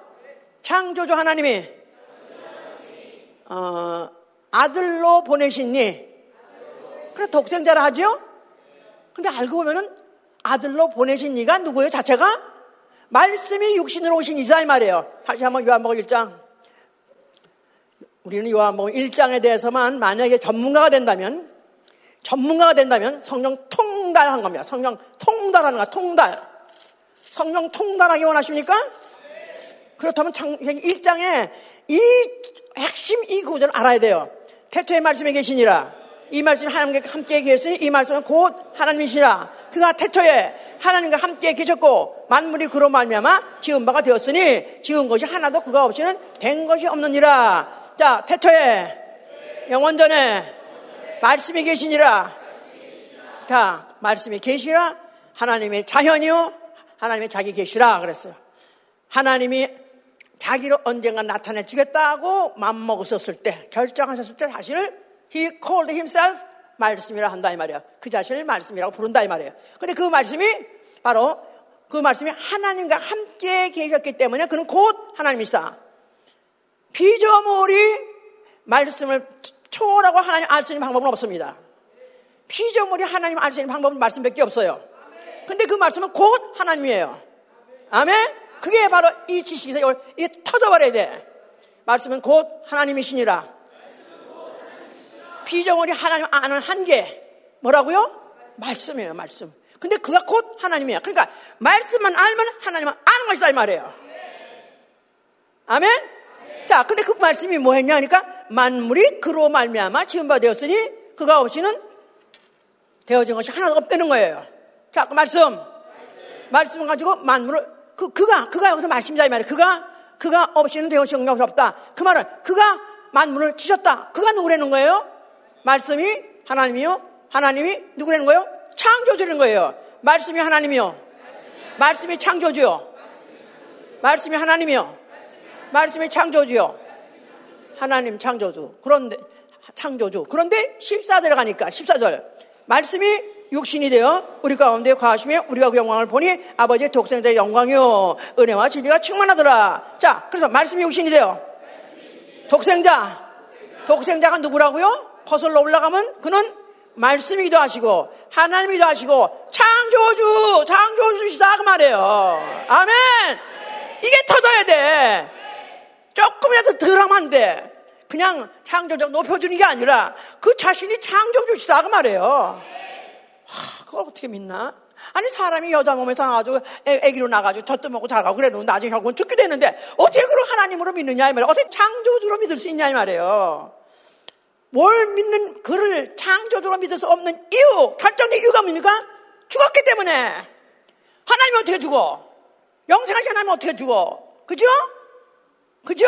창조주 하나님이 어, 아들로 보내신니 그래 독생자라 하죠? 근데 알고 보면은 아들로 보내신 이가 누구예요? 자체가 말씀이 육신으로 오신 이사 이 말이에요. 다시 한번 요한복음 1장. 우리는 요한복음 1장에 대해서만 만약에 전문가가 된다면 전문가가 된다면 성령 통달한 겁니다. 성령 통달하는 거 통달. 성령 통달하기 원하십니까? 그렇다면 창세기 1장에 이 핵심 이 구절을 알아야 돼요. 태초의 말씀에 계시니라. 이 말씀이 하나님과 함께 계시니 이 말씀은 곧 하나님이시라. 그가 태초에 하나님과 함께 계셨고 만물이 그로 말미암아 지은 바가 되었으니 지은 것이 하나도 그가 없이는 된 것이 없느니라. 자, 태초에 영원전에 말씀이 계시니라. 자, 말씀이 계시라. 하나님의 자현이요. 하나님의 자기 계시라 그랬어요. 하나님이 자기를 언젠가 나타내 주겠다고 맘먹었을 때, 결정하셨을 때 사실을 he called himself 말씀이라 한다 이 말이야. 그 자신을 말씀이라고 부른다 이 말이에요. 근데 그 말씀이 바로 그 말씀이 하나님과 함께 계셨기 때문에 그는 곧 하나님이시다. 피조물이 말씀을 초월하고 하나님 알 수 있는 방법은 없습니다. 피조물이 하나님 알 수 있는 방법은 말씀밖에 없어요. 근데 그 말씀은 곧 하나님이에요. 아멘? 그게 바로 이 지식에서 이게 터져버려야 돼. 말씀은 곧 하나님이시니라. 피조물이 하나님 아는 한계. 뭐라고요? 말씀이에요, 말씀. 근데 그가 곧 하나님이야. 그러니까 말씀만 알면 하나님은 아는 것이다 이 말이에요. 아멘? 자, 근데 그 말씀이 뭐 했냐 하니까 만물이 그로 말미암아 지은 바 되었으니 그가 없이는 되어진 것이 하나도 없다는 거예요. 자, 그 말씀. 말씀을 가지고 만물을 그 그가 그가 여기서 말씀이다 이 말이에요. 그가 그가 없이는 되어진 것이 없다. 그 말은 그가 만물을 지셨다. 그가 누구라는 거예요? 말씀이 하나님이요. 하나님이 누구라는 거예요? 창조주라는 거예요. 말씀이 하나님이요. 말씀이 창조주요. 말씀이 하나님이요. 말씀이 창조주요. 하나님 창조주. 그런데 창조주. 그런데 14절에 가니까 14절. 말씀이 육신이 되어 우리 가운데 과하시며 우리가 그 영광을 보니 아버지의 독생자의 영광이요 은혜와 진리가 충만하더라. 자, 그래서 말씀이 육신이 되어 독생자. 독생자가 누구라고요? 거슬러 올라가면 그는 말씀이기도 하시고 하나님이기도 하시고 창조주 창조주시다 그 말이에요 아멘 이게 터져야 돼 조금이라도 돼 그냥 창조적 높여주는 게 아니라 그 자신이 창조주시다 그 말이에요 하, 그걸 어떻게 믿나 아니 사람이 여자 몸에서 나가지고 애기로 나가지고 젖도 먹고 자가고 그래도 나중에 결국은 죽게 되는데 어떻게 그걸 하나님으로 믿느냐 이 말이에요 어떻게 창조주로 믿을 수 있냐 이 말이에요 뭘 믿는 그를 창조주로 믿을 수 없는 이유, 결정된 이유가 뭡니까? 죽었기 때문에. 하나님 어떻게 죽어? 영생하신 하나님 어떻게 죽어? 그죠? 그죠?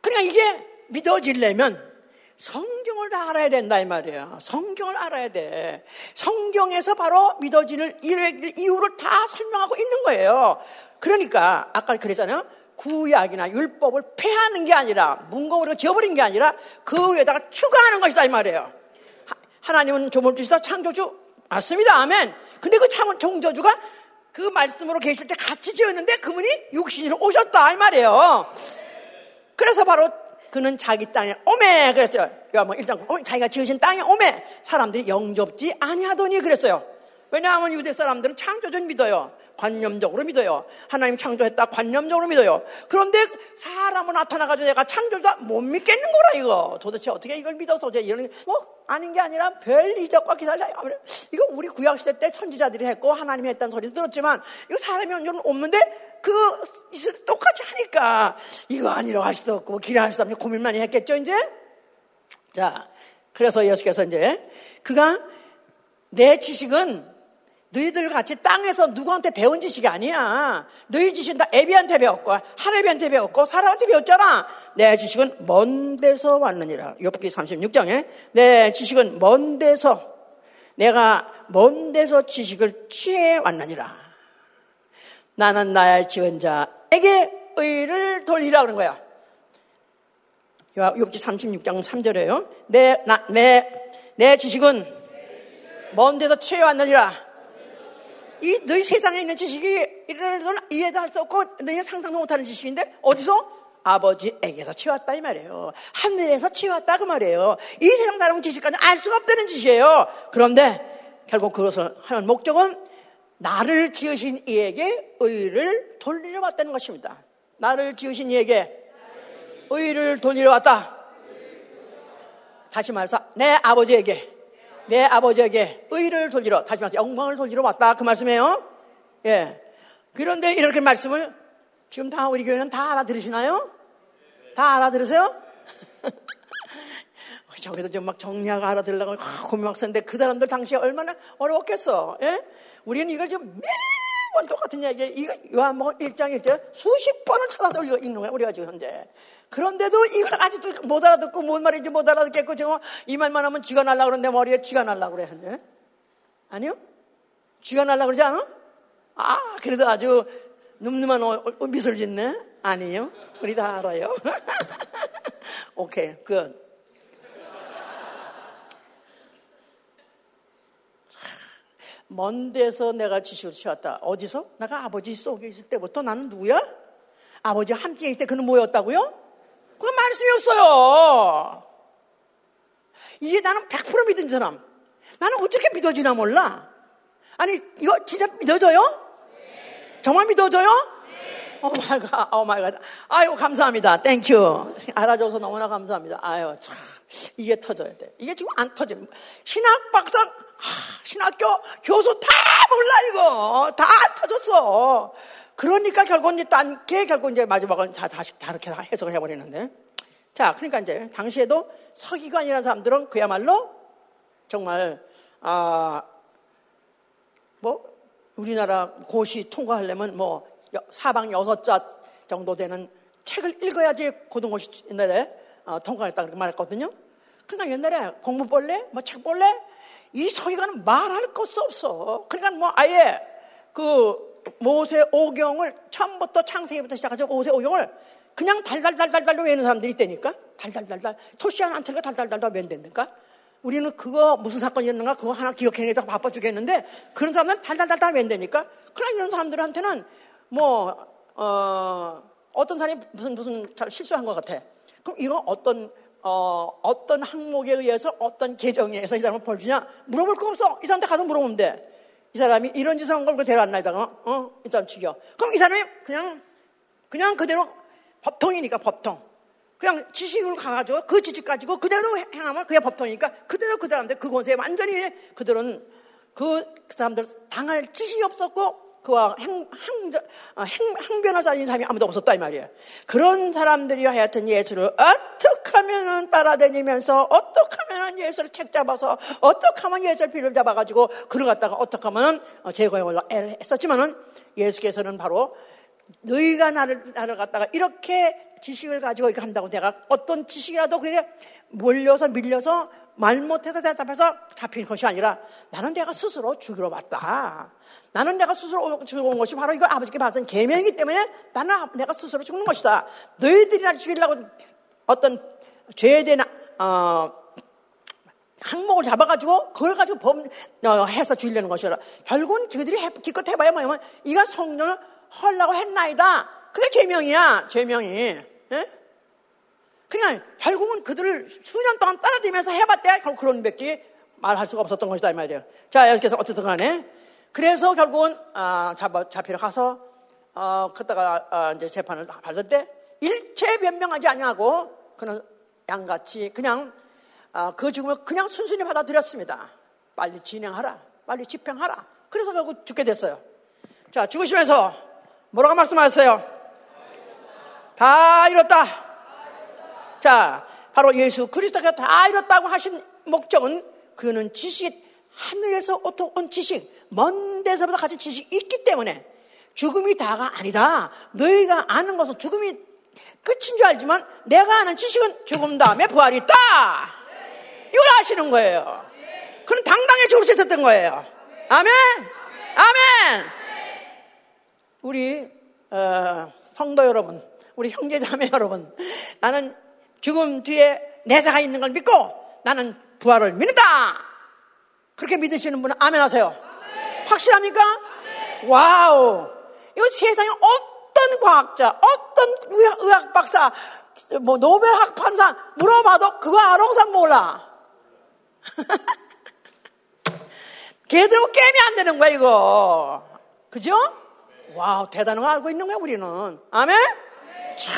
그러니까 이게 믿어지려면 성경을 다 알아야 된다 이 말이에요. 성경을 알아야 돼. 성경에서 바로 믿어지는 이유를 다 설명하고 있는 거예요. 그러니까 아까 그랬잖아요. 구약이나 율법을 폐하는 게 아니라 문공으로 지어버린 게 아니라 그 위에다가 추가하는 것이다 이 말이에요. 하나님은 조물주시다 창조주 맞습니다. 아멘. 근데 그 창조주가 그 말씀으로 계실 때 같이 지었는데 그분이 육신으로 오셨다 이 말이에요. 그래서 바로 그는 자기 땅에 오메 그랬어요. 요한번 1장 자기가 지으신 땅에 오메 사람들이 영접지 아니하더니 그랬어요. 왜냐하면 유대 사람들은 창조주를 믿어요. 관념적으로 믿어요. 하나님 창조했다 관념적으로 믿어요. 그런데 사람은 나타나가지고 내가 창조자 못 믿겠는 거라 이거. 도대체 어떻게 이걸 믿어서 제 이런 뭐 아닌 게 아니라 별 이적과 기다려. 이거 우리 구약 시대 때 천지자들이 했고 하나님이 했다는 소리 들었지만 이거 사람이 언제는 없는데 그 똑같이 하니까 이거 아니라고 할 수도 없고 기라할 수도 없고 고민 많이 했겠죠 이제. 자 그래서 예수께서 이제 그가 내 지식은 너희들 같이 땅에서 누구한테 배운 지식이 아니야. 너희 지식은 다 애비한테 배웠고, 하나비한테 배웠고, 사람한테 배웠잖아. 내 지식은 먼 데서 왔느니라. 욥기 36장에 내 지식은 먼 데서 내가 먼 데서 지식을 취해 왔느니라. 나는 나의 지은 자에게 의를 돌리라 그런 거야. 욥기 36장 3절에요. 내, 나, 내, 내 지식은 먼 데서 취해 왔느니라. 이 너희 세상에 있는 지식이 이런 이해도 할 수 없고 너희 상상도 못하는 지식인데 어디서 아버지에게서 치웠다 이 말이에요. 하늘에서 치웠다 그 말이에요. 이 세상 사람 지식까지 알 수가 없다는 짓이에요. 그런데 결국 그것을 하는 목적은 나를 지으신 이에게 의를 돌리려 왔다는 것입니다. 나를 지으신 이에게 의를 돌리려 왔다. 다시 말해서 내 아버지에게 내 아버지에게 의를 돌리러 다시 말해서 영광을 돌리러 왔다 그 말씀이에요. 예. 그런데 이렇게 말씀을 지금 다 우리 교회는 다 알아들으시나요? 다 알아들으세요? 저기도 좀 막 정리하고 알아들으려고 고민 막 썼는데 그 사람들 당시에 얼마나 어려웠겠어. 예? 우리는 이걸 지금 매 번 똑같은 이야기, 이거 요한복음 1장 1절 수십 번을 찾아서 읽는 거야, 우리가 지금 현재. 그런데도 이걸 아직도 못 알아듣고 뭔 말인지 못 알아듣겠고 지금 이 말만 하면 쥐가 날라 그러는데 머리에 쥐가 날라 그래. 현재. 아니요? 쥐가 날라 그러지 않아? 아, 그래도 아주 늠름한 어, 어, 미소를 짓네? 아니요. 우리 다 알아요. 오케이, 끝. 먼 데서 내가 지식을 채웠다. 어디서? 내가 아버지 속에 있을 때부터 나는 누구야? 아버지 함께 있을 때 그는 뭐였다고요? 그건 말씀이었어요. 이게 나는 100% 믿은 사람. 나는 어떻게 믿어지나 몰라. 아니, 이거 진짜 믿어져요? 정말 믿어져요? Oh my God, oh my God. 아유, 감사합니다. Thank you. 알아줘서 너무나 감사합니다. 아유, 참. 이게 터져야 돼. 이게 지금 안 터져. 신학 박사, 아, 신학교 교수 다 몰라, 이거. 다 터졌어. 그러니까 결국 이제 딴게 결국 이제 마지막은 다 다시 다르게 해석을 해버리는데. 자, 그러니까 이제 당시에도 서기관이라는 사람들은 그야말로 정말, 아, 뭐, 우리나라 고시 통과하려면 뭐 사방 여섯 자 정도 되는 책을 읽어야지 고등고시 어, 통과했다 그렇게 말했거든요. 그러니까 옛날에 공부 볼래? 뭐 책 볼래? 이 서기관은 말할 것도 없어. 그러니까 뭐 아예 그 모세 오경을 처음부터 창세기부터 시작해서 모세 오경을 그냥 달달달달달로 외우는 사람들이 있다니까? 달달달달. 토시안 한테가 달달달달 외운다니까? 우리는 그거 무슨 사건이었는가 그거 하나 기억해내다 바빠 죽겠는데 그런 사람은 달달달달 웬다니까 그러나 이런 사람들한테는 뭐 어, 어떤 사람이 무슨 무슨 잘 실수한 것 같아 그럼 이거 어떤 어, 어떤 항목에 의해서 어떤 계정에 의해서 이 사람을 벌 주냐? 물어볼 거 없어. 이 사람한테 가서 물어보면 돼 이 사람이 이런 짓을 한걸 데려왔나이다가 어? 이 사람 죽여. 그럼 이 사람이 그냥 그냥 그대로 법통이니까 법통. 그냥 지식을 가가지고 그 지식 가지고 그대로 행하면 그게 법통이니까 그대로 그대로한테 그 권세에 완전히 그들은 그 사람들 당할 지식이 없었고 그와 행, 행, 어, 행, 항변할 사람인 사람이 아무도 없었다 이 말이에요. 그런 사람들이 하여튼 예수를 어떻게 하면 따라다니면서 어떻게 하면 예수를 책 잡아서 어떻게 하면 예수를 비를 잡아가지고 그를 갖다가 어떻게 하면 제거해 올라 했었지만은 예수께서는 바로 너희가 나를, 나를 갖다가 이렇게 지식을 가지고 이렇게 한다고 내가 어떤 지식이라도 그게 몰려서 밀려서 말 못해서 대답해서 잡힌 것이 아니라 나는 내가 스스로 죽이러 왔다. 나는 내가 스스로 죽은 것이 바로 이거 아버지께 받은 계명이기 때문에 나는 내가 스스로 죽는 것이다. 너희들이 나를 죽이려고 어떤 죄에 대한 어, 항목을 잡아가지고 그걸 가지고 범 어, 해서 죽이려는 것이라 결국은 그들이 해, 기껏 해봐야 뭐냐면 이가 성령을 헐라고 했나이다. 그게 죄명이야, 죄명이. 예? 그냥 결국은 그들을 수년 동안 따라다니면서 해봤대. 결국 그런 밖에 말할 수가 없었던 것이다, 이 말이에요. 자, 여기서 어쨌든 간에. 그래서 결국은, 아, 잡아, 잡히러 가서, 어, 그다가, 아, 이제 재판을 받을 때, 일체 변명하지 아니하고, 그는 양같이 그냥, 아, 그 죽음을 그냥 순순히 받아들였습니다. 빨리 진행하라. 빨리 집행하라. 그래서 결국 죽게 됐어요. 자, 죽으시면서 뭐라고 말씀하셨어요? 다 이뤘다. 자, 바로 예수 그리스도가 다 이뤘다고 하신 목적은 그는 지식, 하늘에서 온 지식, 먼 데서부터 가진 지식이 있기 때문에 죽음이 다가 아니다. 너희가 아는 것은 죽음이 끝인 줄 알지만 내가 아는 지식은 죽음 다음에 부활이 있다. 이걸 아시는 거예요. 그는 당당히 죽을 수 있었던 거예요. 아멘. 아멘. 우리 어, 성도 여러분, 우리 형제자매 여러분, 나는 죽음 뒤에 내세가 있는 걸 믿고 나는 부활을 믿는다. 그렇게 믿으시는 분은 아멘 하세요. 확실합니까? Wow. 이거 세상에 어떤 과학자, 어떤 의학, 박사, 뭐 노벨 학 판사 물어봐도 그거 아롱상 몰라. 걔들하고 게임이 안 되는 거야, 이거. 그죠? Wow, 대단한 거 알고 있는 거야, 우리는. 아멘? 자,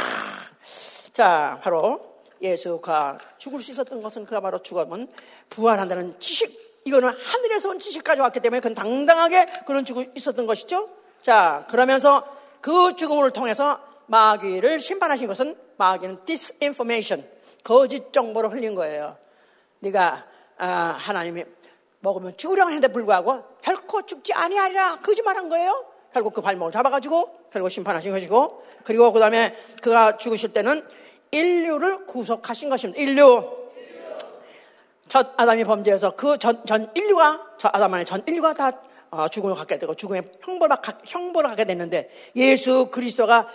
자, 바로 예수가 죽을 수 있었던 것은 그가 바로 죽음은 부활한다는 지식, 이거는 하늘에서 온 지식 가지고 왔기 때문에 그건 당당하게 그런 죽을 있었던 것이죠. 자, 그러면서 그 죽음을 통해서 마귀를 심판하신 것은 마귀는 disinformation, 거짓 정보를 흘린 거예요. 네가 아, 하나님이 먹으면 죽으려고 했는데 불구하고 결코 죽지 아니하리라 거짓말한 거예요. 결국 그 발목을 잡아가지고 결국 심판하신 것이고 그리고 그 다음에 그가 죽으실 때는 인류를 구속하신 것입니다. 인류. 첫 아담이 범죄해서 그 전, 전 인류가, 저 아담 안에 전 인류가 다 어, 죽음을 갖게 되고 죽음의 형벌을, 형벌을 하게 됐는데 예수 그리스도가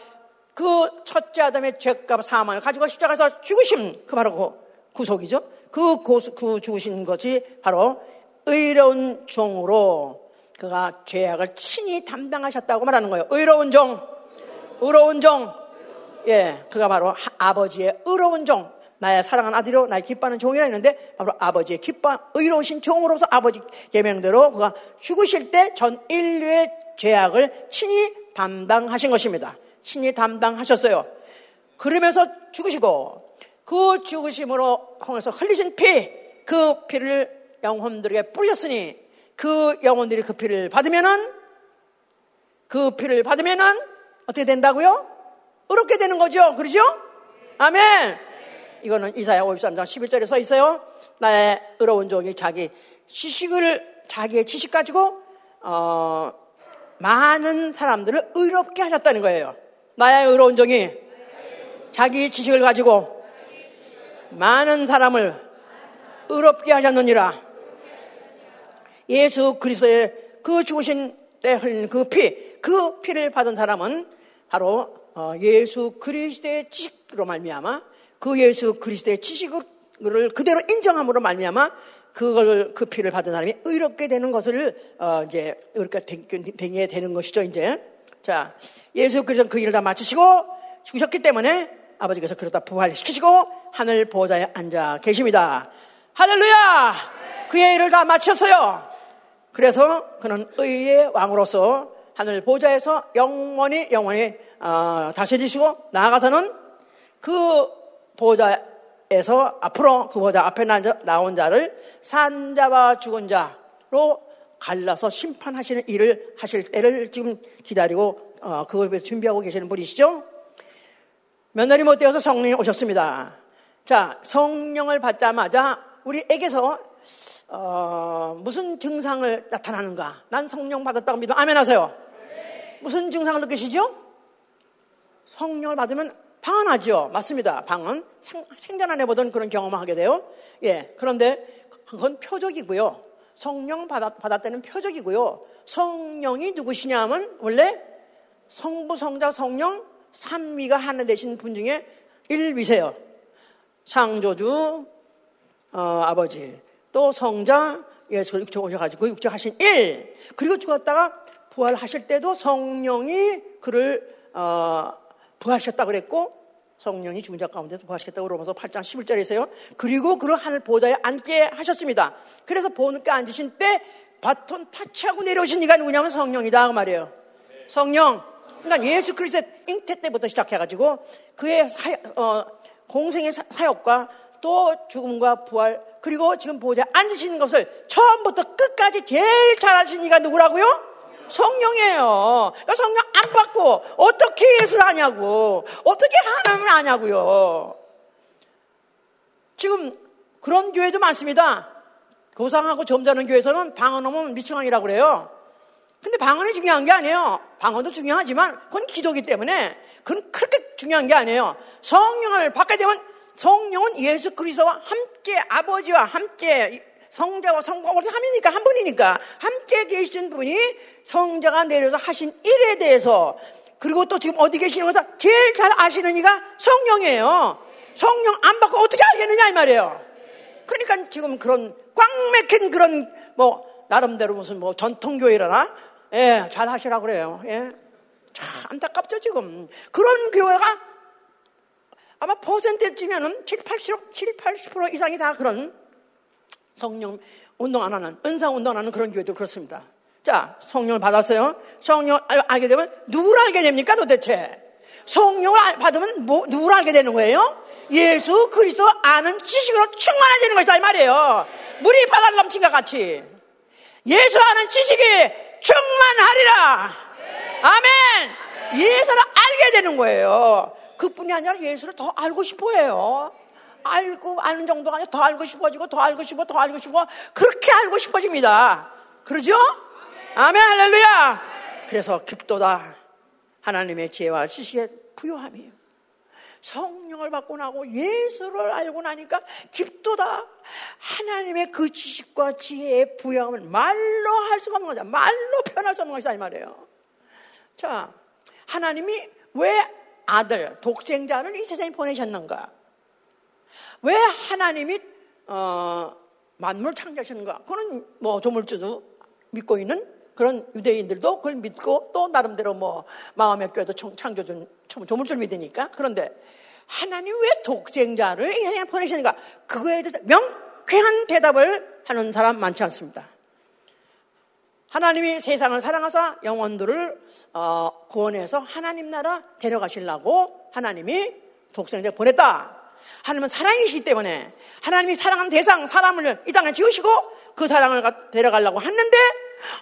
그 첫째 아담의 죄값 사망을 가지고 십자가에서 죽으심, 그 바로 그 구속이죠. 그, 고수, 그 죽으신 것이 바로 의로운 종으로 그가 죄악을 친히 담당하셨다고 말하는 거예요. 의로운 종, 의로운 종. 예, 그가 바로 아버지의 의로운 종. 나의 사랑하는 아들이요, 나의 기뻐하는 종이라 했는데, 바로 아버지의 기뻐, 의로우신 종으로서 아버지 계명대로 그가 죽으실 때 전 인류의 죄악을 친히 담당하신 것입니다. 친히 담당하셨어요. 그러면서 죽으시고, 그 죽으심으로 통해서 흘리신 피, 그 피를 영혼들에게 뿌렸으니, 그 영혼들이 그 피를 받으면은, 그 피를 받으면은, 어떻게 된다고요? 의롭게 되는 거죠. 그러죠? 아멘! 이거는 이사야 53장 11절에 써 있어요. 나의 의로운 종이 자기 지식을, 자기의 지식 가지고, 어, 많은 사람들을 의롭게 하셨다는 거예요. 나의 의로운 종이 자기 지식을 가지고 많은 사람을 의롭게 하셨느니라. 예수 그리스도의 그 죽으신 때 흘린 그 피, 그 피를 받은 사람은 바로 어, 예수 그리스도의 지식으로 말미암아 그 예수 그리스도의 지식을 그대로 인정함으로 말미암아 그걸 그 피를 받은 사람이 의롭게 되는 것을 어 이제 의롭게 되게 되는 것이죠 이제. 자 예수 그리스도 그 일을 다 마치시고 죽으셨기 때문에 아버지께서 그러다 부활시키시고 하늘 보좌에 앉아 계십니다. 할렐루야! 그의 일을 다 마쳤어요 그래서 그는 의의 왕으로서 하늘 보좌에서 영원히 영원히 어, 다스리시고 나아가서는 그 보좌에서 앞으로 그 보좌 앞에 나온 자를 산자와 죽은 자로 갈라서 심판하시는 일을 하실 때를 지금 기다리고 어, 그걸 위해서 준비하고 계시는 분이시죠. 며느리 못 되어서 성령이 오셨습니다. 자, 성령을 받자마자 우리에게서 어, 무슨 증상을 나타나는가? 난 성령 받았다고 믿으면 아멘 하세요. 무슨 증상을 느끼시죠? 성령을 받으면 방언하죠. 맞습니다. 방언. 생, 전 안 해보던 그런 경험을 하게 돼요. 예. 그런데 그건 표적이고요. 성령 받았, 받았다는 표적이고요. 성령이 누구시냐 하면 원래 성부, 성자, 성령, 삼위가 하나 되신 분 중에 일위세요. 창조주, 어, 아버지. 또 성자, 예수를 육체 오셔가지고 육체 하신 일. 그리고 죽었다가 부활하실 때도 성령이 그를, 어, 부활하셨다 그랬고 성령이 죽은 자 가운데서 부활시켰다고 로마서 8장 11절에서요. 그리고 그를 하늘 보좌에 앉게 하셨습니다. 그래서 보니까 앉으신 때 바톤 타치하고 내려오신 이가 누구냐면 성령이다 그 말이에요. 성령. 그러니까 예수 그리스도의 잉태 때부터 시작해가지고 그의 사역, 어, 공생의 사역과 또 죽음과 부활 그리고 지금 보좌에 앉으시는 것을 처음부터 끝까지 제일 잘하신 이가 누구라고요? 성령이에요. 그러니까 성령 안 받고 어떻게 예수를 하냐고. 어떻게 하나님을 아냐고요. 지금 그런 교회도 많습니다. 고상하고 점잖은 교회에서는 방언하면 미충왕이라고 그래요. 근데 방언이 중요한 게 아니에요. 방언도 중요하지만 그건 기도기 때문에 그건 그렇게 중요한 게 아니에요. 성령을 받게 되면 성령은 예수 그리스도와 함께 아버지와 함께 성자와 성부가 삼이니까 한 분이니까 함께 계신 분이 성자가 내려서 하신 일에 대해서 그리고 또 지금 어디 계시는 거다 제일 잘 아시는 이가 성령이에요. 성령 안 받고 어떻게 알겠느냐 이 말이에요. 그러니까 지금 그런 꽉 막힌 그런 뭐 나름대로 무슨 뭐 전통교회라나 예, 잘 하시라고 그래요. 예. 참 안타깝죠, 지금. 그런 교회가 아마 퍼센트쯤면은 7, 80, 7, 80% 이상이 다 그런 성령 운동 안 하는, 은상 운동 안 하는 그런 교회도 그렇습니다. 자, 성령을 받았어요. 성령을 알게 되면 누구를 알게 됩니까 도대체? 성령을 받으면 뭐, 누구를 알게 되는 거예요? 예수 그리스도 아는 지식으로 충만해지는 것이다 이 말이에요. 물이 바다를 넘친 것 같이 예수 아는 지식이 충만하리라. 아멘. 예수를 알게 되는 거예요. 그뿐이 아니라 예수를 더 알고 싶어 해요. 알고 아는 정도가 아니라 더 알고 싶어지고 더 알고 싶어 더 알고 싶어 그렇게 알고 싶어집니다. 그러죠? 아멘 할렐루야. 그래서 깊도다 하나님의 지혜와 지식의 부요함이에요. 성령을 받고 나고 예수를 알고 나니까 깊도다 하나님의 그 지식과 지혜의 부요함을 말로 할 수가 없는 거죠. 말로 표현할 수 없는 것이다 이 말이에요. 자, 하나님이 왜 아들 독생자를 이 세상에 보내셨는가? 왜 하나님이 어, 만물 창조하셨는가? 그거는 뭐 조물주도 믿고 있는 그런 유대인들도 그걸 믿고 또 나름대로 뭐 마음의 꾀도 창조준 조물주를 믿으니까 그런데 하나님 왜 독생자를 이 세상에 보내시는가? 그거에 대해서 명쾌한 대답을 하는 사람 많지 않습니다. 하나님이 세상을 사랑하사 영혼들을 어, 구원해서 하나님 나라 데려가시려고 하나님이 독생자 보냈다. 하나님은 사랑이시기 때문에 하나님이 사랑한 대상 사람을 이 땅에 지으시고 그 사랑을 데려가려고 했는데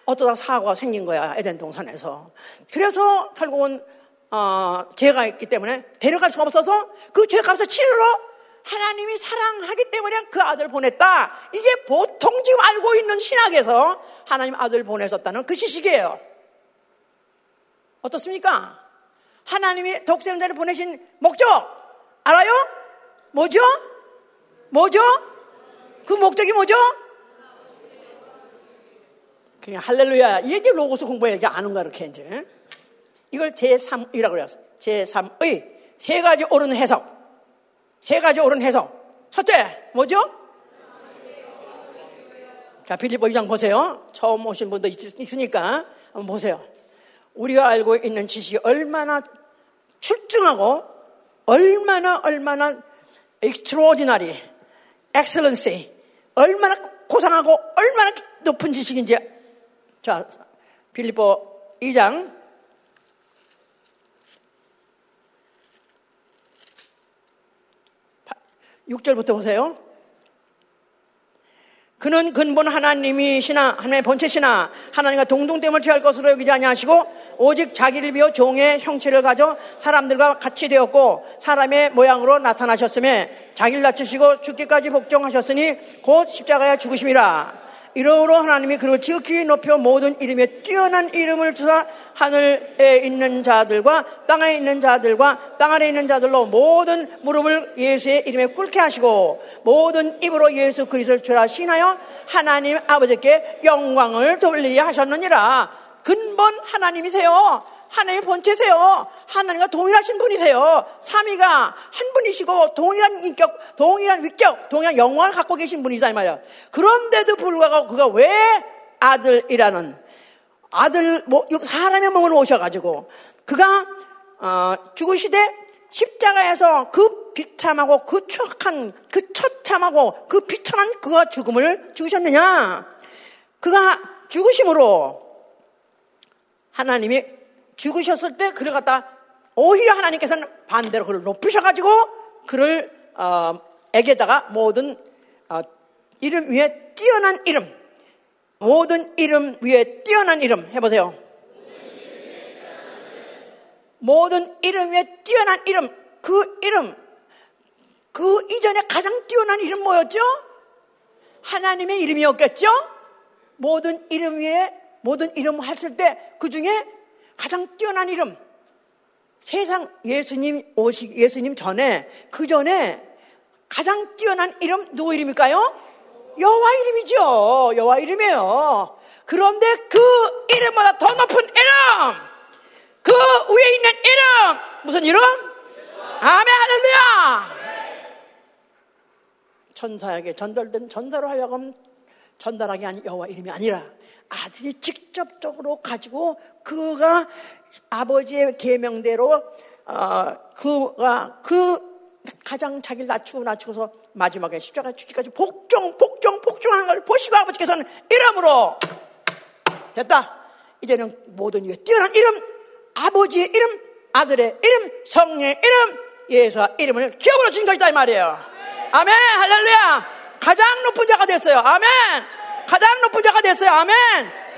어쩌다 사고가 생긴 거야 에덴 동산에서. 그래서 결국은 어, 죄가 있기 때문에 데려갈 수가 없어서 그 죄값을 치르러 하나님이 사랑하기 때문에 그 아들 보냈다. 이게 보통 지금 알고 있는 신학에서 하나님 아들 보내셨다는 그 지식이에요. 어떻습니까? 하나님이 독생자를 보내신 목적 알아요? 뭐죠? 뭐죠? 그 목적이 뭐죠? 그냥 할렐루야. 이게 로고스 공부해. 이게 아는 거 이렇게 이제. 이걸 제3이라고 그래요. 제3의 세 가지 옳은 해석. 세 가지 옳은 해석. 첫째, 뭐죠? 자, 빌리보 2장 보세요. 처음 오신 분도 있, 으니까 한번 보세요. 우리가 알고 있는 지식이 얼마나 출중하고 얼마나 얼마나 extraordinary, excellency, 얼마나 고상하고 얼마나 높은 지식인지 자, 빌리보 2장 6절부터 보세요. 그는 근본 하나님이시나 하나님의 본체시나 하나님과 동동됨을 취할 것으로 여기지 아니하시고 오직 자기를 비워 종의 형체를 가져 사람들과 같이 되었고 사람의 모양으로 나타나셨음에 자기를 낮추시고 죽기까지 복종하셨으니 곧 십자가에 죽으심이라 이러므로 하나님이 그를 지극히 높여 모든 이름에 뛰어난 이름을 주사 하늘에 있는 자들과 땅에 있는 자들과 땅 아래 있는 자들로 모든 무릎을 예수의 이름에 꿇게 하시고 모든 입으로 예수 그리스도를 신하여 하나님 아버지께 영광을 돌리게 하셨느니라 근본 하나님이세요. 하나님의 본체세요. 하나님과 동일하신 분이세요. 삼위가 한 분이시고 동일한 인격, 동일한 위격, 동일한 영광을 갖고 계신 분이다 이 말이야. 그런데도 불구하고 그가 왜 아들이라는 아들 뭐 사람의 몸을 오셔가지고 그가 어, 죽으시되 십자가에서 그 비참하고 그 추악한 그 처참하고 그 비천한 그가 죽음을 죽으셨느냐? 그가 죽으심으로 하나님이 죽으셨을 때 그를 갖다 오히려 하나님께서는 반대로 그를 높으셔가지고 그를 어, 에게다가 모든 어, 이름 위에 뛰어난 이름 모든 이름 위에 뛰어난 이름 해보세요. 모든 이름 위에 뛰어난 이름 그 이름 그 이전에 가장 뛰어난 이름 뭐였죠? 하나님의 이름이었겠죠? 모든 이름 위에 모든 이름 했을 때 그 중에 가장 뛰어난 이름. 세상 예수님 오시, 예수님 전에, 그 전에 가장 뛰어난 이름 누구 이름일까요? 여호와 이름이죠. 여호와 이름이에요. 그런데 그 이름보다 더 높은 이름, 그 위에 있는 이름, 무슨 이름? 아멘 할렐루야. 천사에게 전달된 전사로 하여금 전달하게 한 여호와 이름이 아니라 아들이 직접적으로 가지고 그가 아버지의 계명대로 어, 그가 그 가장 자기를 낮추고 낮추고서 마지막에 십자가 죽기까지 복종 복종 복종하는 걸 보시고 아버지께서는 이름으로 됐다. 이제는 모든 이에 뛰어난 이름 아버지의 이름 아들의 이름 성령의 이름 예수와 이름을 기업으로 주신 것이다 이 말이에요. 아멘 할렐루야. 가장 높은 자가 됐어요. 아멘. 가장 높은 자가 됐어요. 아멘.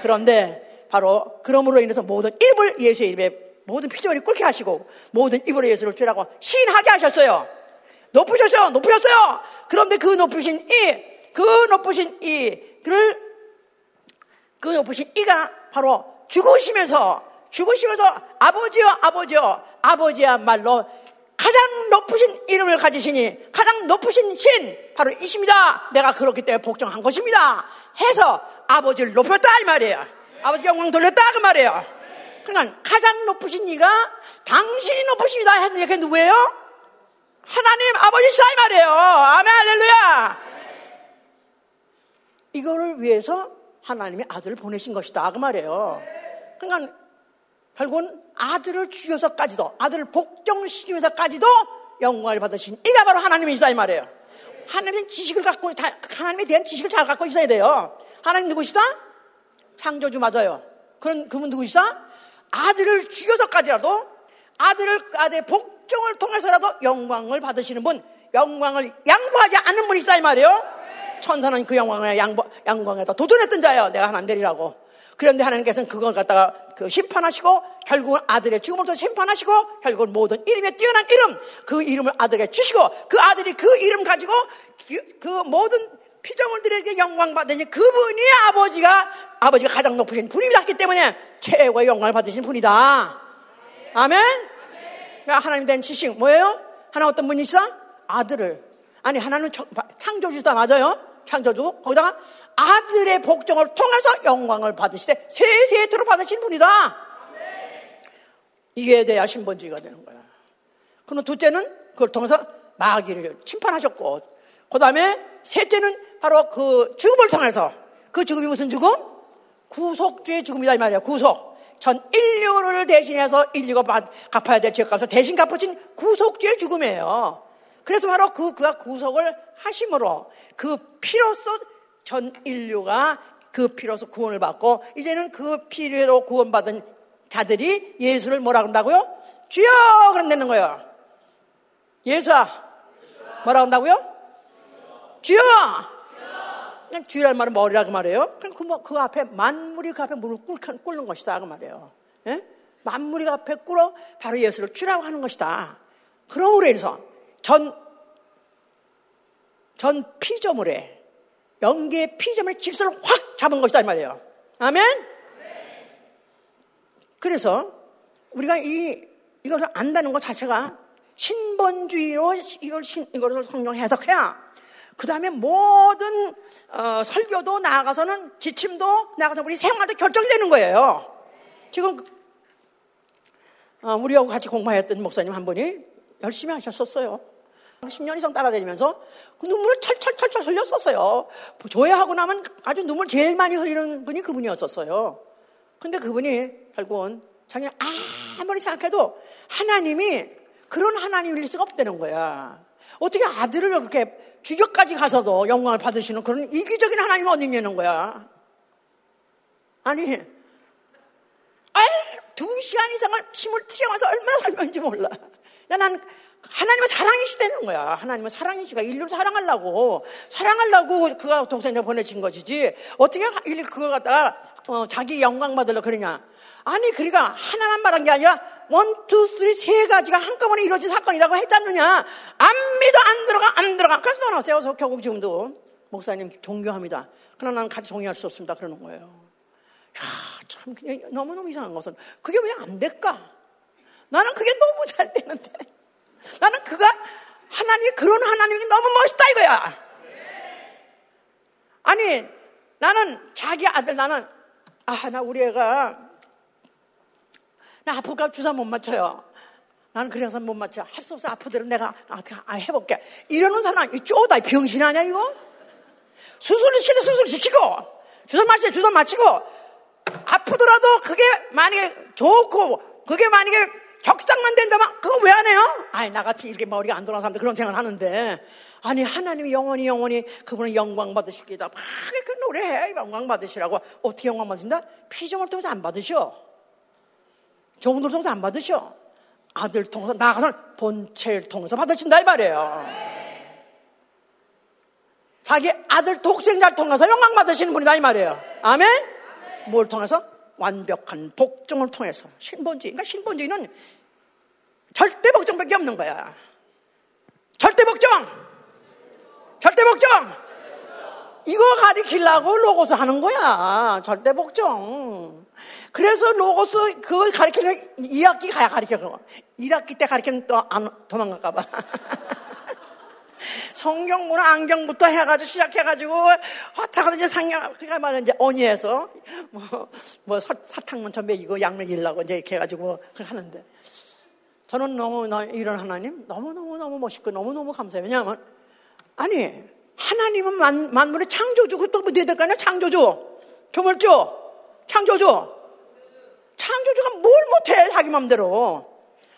그런데 바로 그러므로 인해서 모든 입을 예수의 이름에 모든 피조물이 꿇게 하시고 모든 입으로 예수를 주라고 시인하게 하셨어요. 높으셨어요. 높으셨어요. 그런데 그 높으신 이, 그 높으신 이, 그를, 그 높으신 이가 바로 죽으시면서, 죽으시면서 아버지요, 아버지요, 아버지야말로 가장 높으신 이름을 가지시니 가장 높으신 신 바로 이십니다. 내가 그렇기 때문에 복종한 것입니다. 해서 아버지를 높였다 이 말이에요. 아버지 영광 돌렸다 그 말이에요. 그러니까 가장 높으신 이가 당신이 높으십니다 했는데 그게 누구예요? 하나님 아버지시다 이 말이에요. 아멘 할렐루야. 이거를 위해서 하나님이 아들을 보내신 것이다 그 말이에요. 그러니까 결국은 아들을 죽여서까지도 아들을 복종시키면서까지도 영광을 받으신 이가 바로 하나님이시다 이 말이에요. 하나님의 지식을 갖고 하나님에 대한 지식을 잘 갖고 있어야 돼요. 하나님 누구시다? 창조주 맞아요. 그런 그분 누구시다? 아들을 죽여서까지라도 아들을 아들의 복종을 통해서라도 영광을 받으시는 분, 영광을 양보하지 않는 분이시다 이 말이에요. 천사는 그 영광에 양보, 양광에다 도전했던 자예요. 내가 하나님 되리라고. 그런데 하나님께서는 그걸 갖다가 그 심판하시고 결국은 아들의 죽음을 통해 심판하시고 결국은 모든 이름에 뛰어난 이름 그 이름을 아들에게 주시고 그 아들이 그 이름 가지고 그, 그 모든 피조물들에게 영광 받으니 그분이 아버지가 아버지가 가장 높으신 분이었기 때문에 최고의 영광을 받으신 분이다. 아멘. 그러니까 하나님 된 지식 뭐예요? 하나 어떤 분이시다? 아들을 아니 하나는 창조주다 맞아요. 창조주 거기다가 아들의 복종을 통해서 영광을 받으시되 세세토로 받으신 분이다. 이게 돼야 신본주의가 되는 거야. 그럼 둘째는 그걸 통해서 마귀를 침판하셨고, 그 다음에 셋째는 바로 그 죽음을 통해서 그 죽음이 무슨 죽음? 구속주의 죽음이다 이 말이야. 구속. 전 인류를 대신해서 인류가 갚아야 될 죄값을 대신 갚아진 구속주의 죽음이에요. 그래서 바로 그 그가 구속을 하심으로 그 피로써 전 인류가 그 피로서 구원을 받고 이제는 그 피로 구원받은 자들이 예수를 뭐라 그런다고요? 주여! 그런다는 거예요. 예수아! 뭐라 그런다고요? 주여! 그냥 주의할 말은 머리라 그 말이에요. 그럼 그, 뭐, 그 앞에 만물이 그 앞에 물을 꿇, 는 것이다 그 말이에요. 예? 만물이 그 앞에 꿇어 바로 예수를 주라고 하는 것이다. 그러므로 해서 전, 전 피조물에 연계의 피점의 질서를 확 잡은 것이다 이 말이에요. 아멘? 그래서 우리가 이 이것을 안다는 것 자체가 신본주의로 이걸 신, 이것을 성령 해석해야 그 다음에 모든 어, 설교도 나아가서는 지침도 나아가서 우리 생활도 결정이 되는 거예요. 지금 어, 우리하고 같이 공부했던 목사님 한 분이 열심히 하셨었어요. 10년 이상 따라다니면서 그 눈물을 철철철철 흘렸었어요. 조회하고 나면 아주 눈물 제일 많이 흘리는 분이 그분이었었어요. 근데 그분이 결국은 자기는 아무리 생각해도 하나님이 그런 하나님일 수가 없다는 거야. 어떻게 아들을 그렇게 주격까지 가서도 영광을 받으시는 그런 이기적인 하나님 어디 있냐는 거야. 아니, 알, 두 시간 이상을 침을 튀어가서 얼마나 살면지 몰라. 난 하나님은 사랑이시다는 거야. 하나님은 사랑이시가 인류를 사랑하려고 사랑하려고 그가 동생을 보내신 것이지 어떻게 일 그걸 갖다가 어, 자기 영광 받으려 그러냐? 아니 그러니까 하나만 말한 게 아니라 one, two, three 세 가지가 한꺼번에 이루어진 사건이라고 했잖느냐? 안 믿어 안 들어가 안 들어가. 그래서 떠났어요. 결국 지금도 목사님 존경합니다. 그러나 나는 같이 동의할 수 없습니다. 그러는 거예요. 야, 참 그냥 너무너무 이상한 것은 그게 왜 안 될까? 나는 그게 너무 잘 되는데. 나는 그가 하나님이 그런 하나님이 너무 멋있다 이거야. 아니 나는 자기 아들 나는 아 나 우리 애가 나 아프니까 주사 못 맞춰요. 나는 그래서 못 맞춰. 할 수 없어. 아프더라도 내가 아, 해볼게. 이러는 사람, 이 쪼다 병신 아니야, 이거? 수술을 시켜도 수술 시키고, 주사 맞히고 주사 맞히고, 아프더라도 그게 만약에 좋고, 그게 만약에 격상만 된다면 그거 왜 안 해요? 아니 나같이 이렇게 머리가 안 돌아가는 사람들 그런 생각을 하는데. 아니 하나님이 영원히 영원히 그분은 영광 받으시기다. 막 그 노래해. 영광 받으시라고. 어떻게 영광 받으신다? 피정을 통해서 안 받으셔. 종들 통해서 안 받으셔. 아들 통해서 나가서 본체를 통해서 받으신다 이 말이에요. 자기 아들 독생자를 통해서 영광 받으시는 분이다 이 말이에요. 아멘? 뭘 통해서? 완벽한 복종을 통해서 신본주의 그러니까 신본주의는 절대 복종밖에 없는 거야. 절대 복종! 절대 복종! 이거 가리키려고 로고스 하는 거야. 절대 복종. 그래서 로고스 그걸 가리키려 2학기 가야 가리켜 1학기 때 가리키면 또 안, 도망갈까 봐 성경부나 안경부터 해가지고 시작해가지고 어떻게 이제 상경 그러니까 말은 이제 언니에서 뭐, 뭐 사, 사탕만 저 먹이고 약 먹이려고 이제 이렇게 해가지고 하는데. 저는 너무 이런 하나님 너무 너무 너무 멋있고 너무 너무 감사해요. 왜냐하면 아니 하나님은 만, 만물의 창조주고 또뭐 돼야 될거 아니야 창조주. 조물주. 창조주. 창조주가 뭘 못해 자기 맘대로.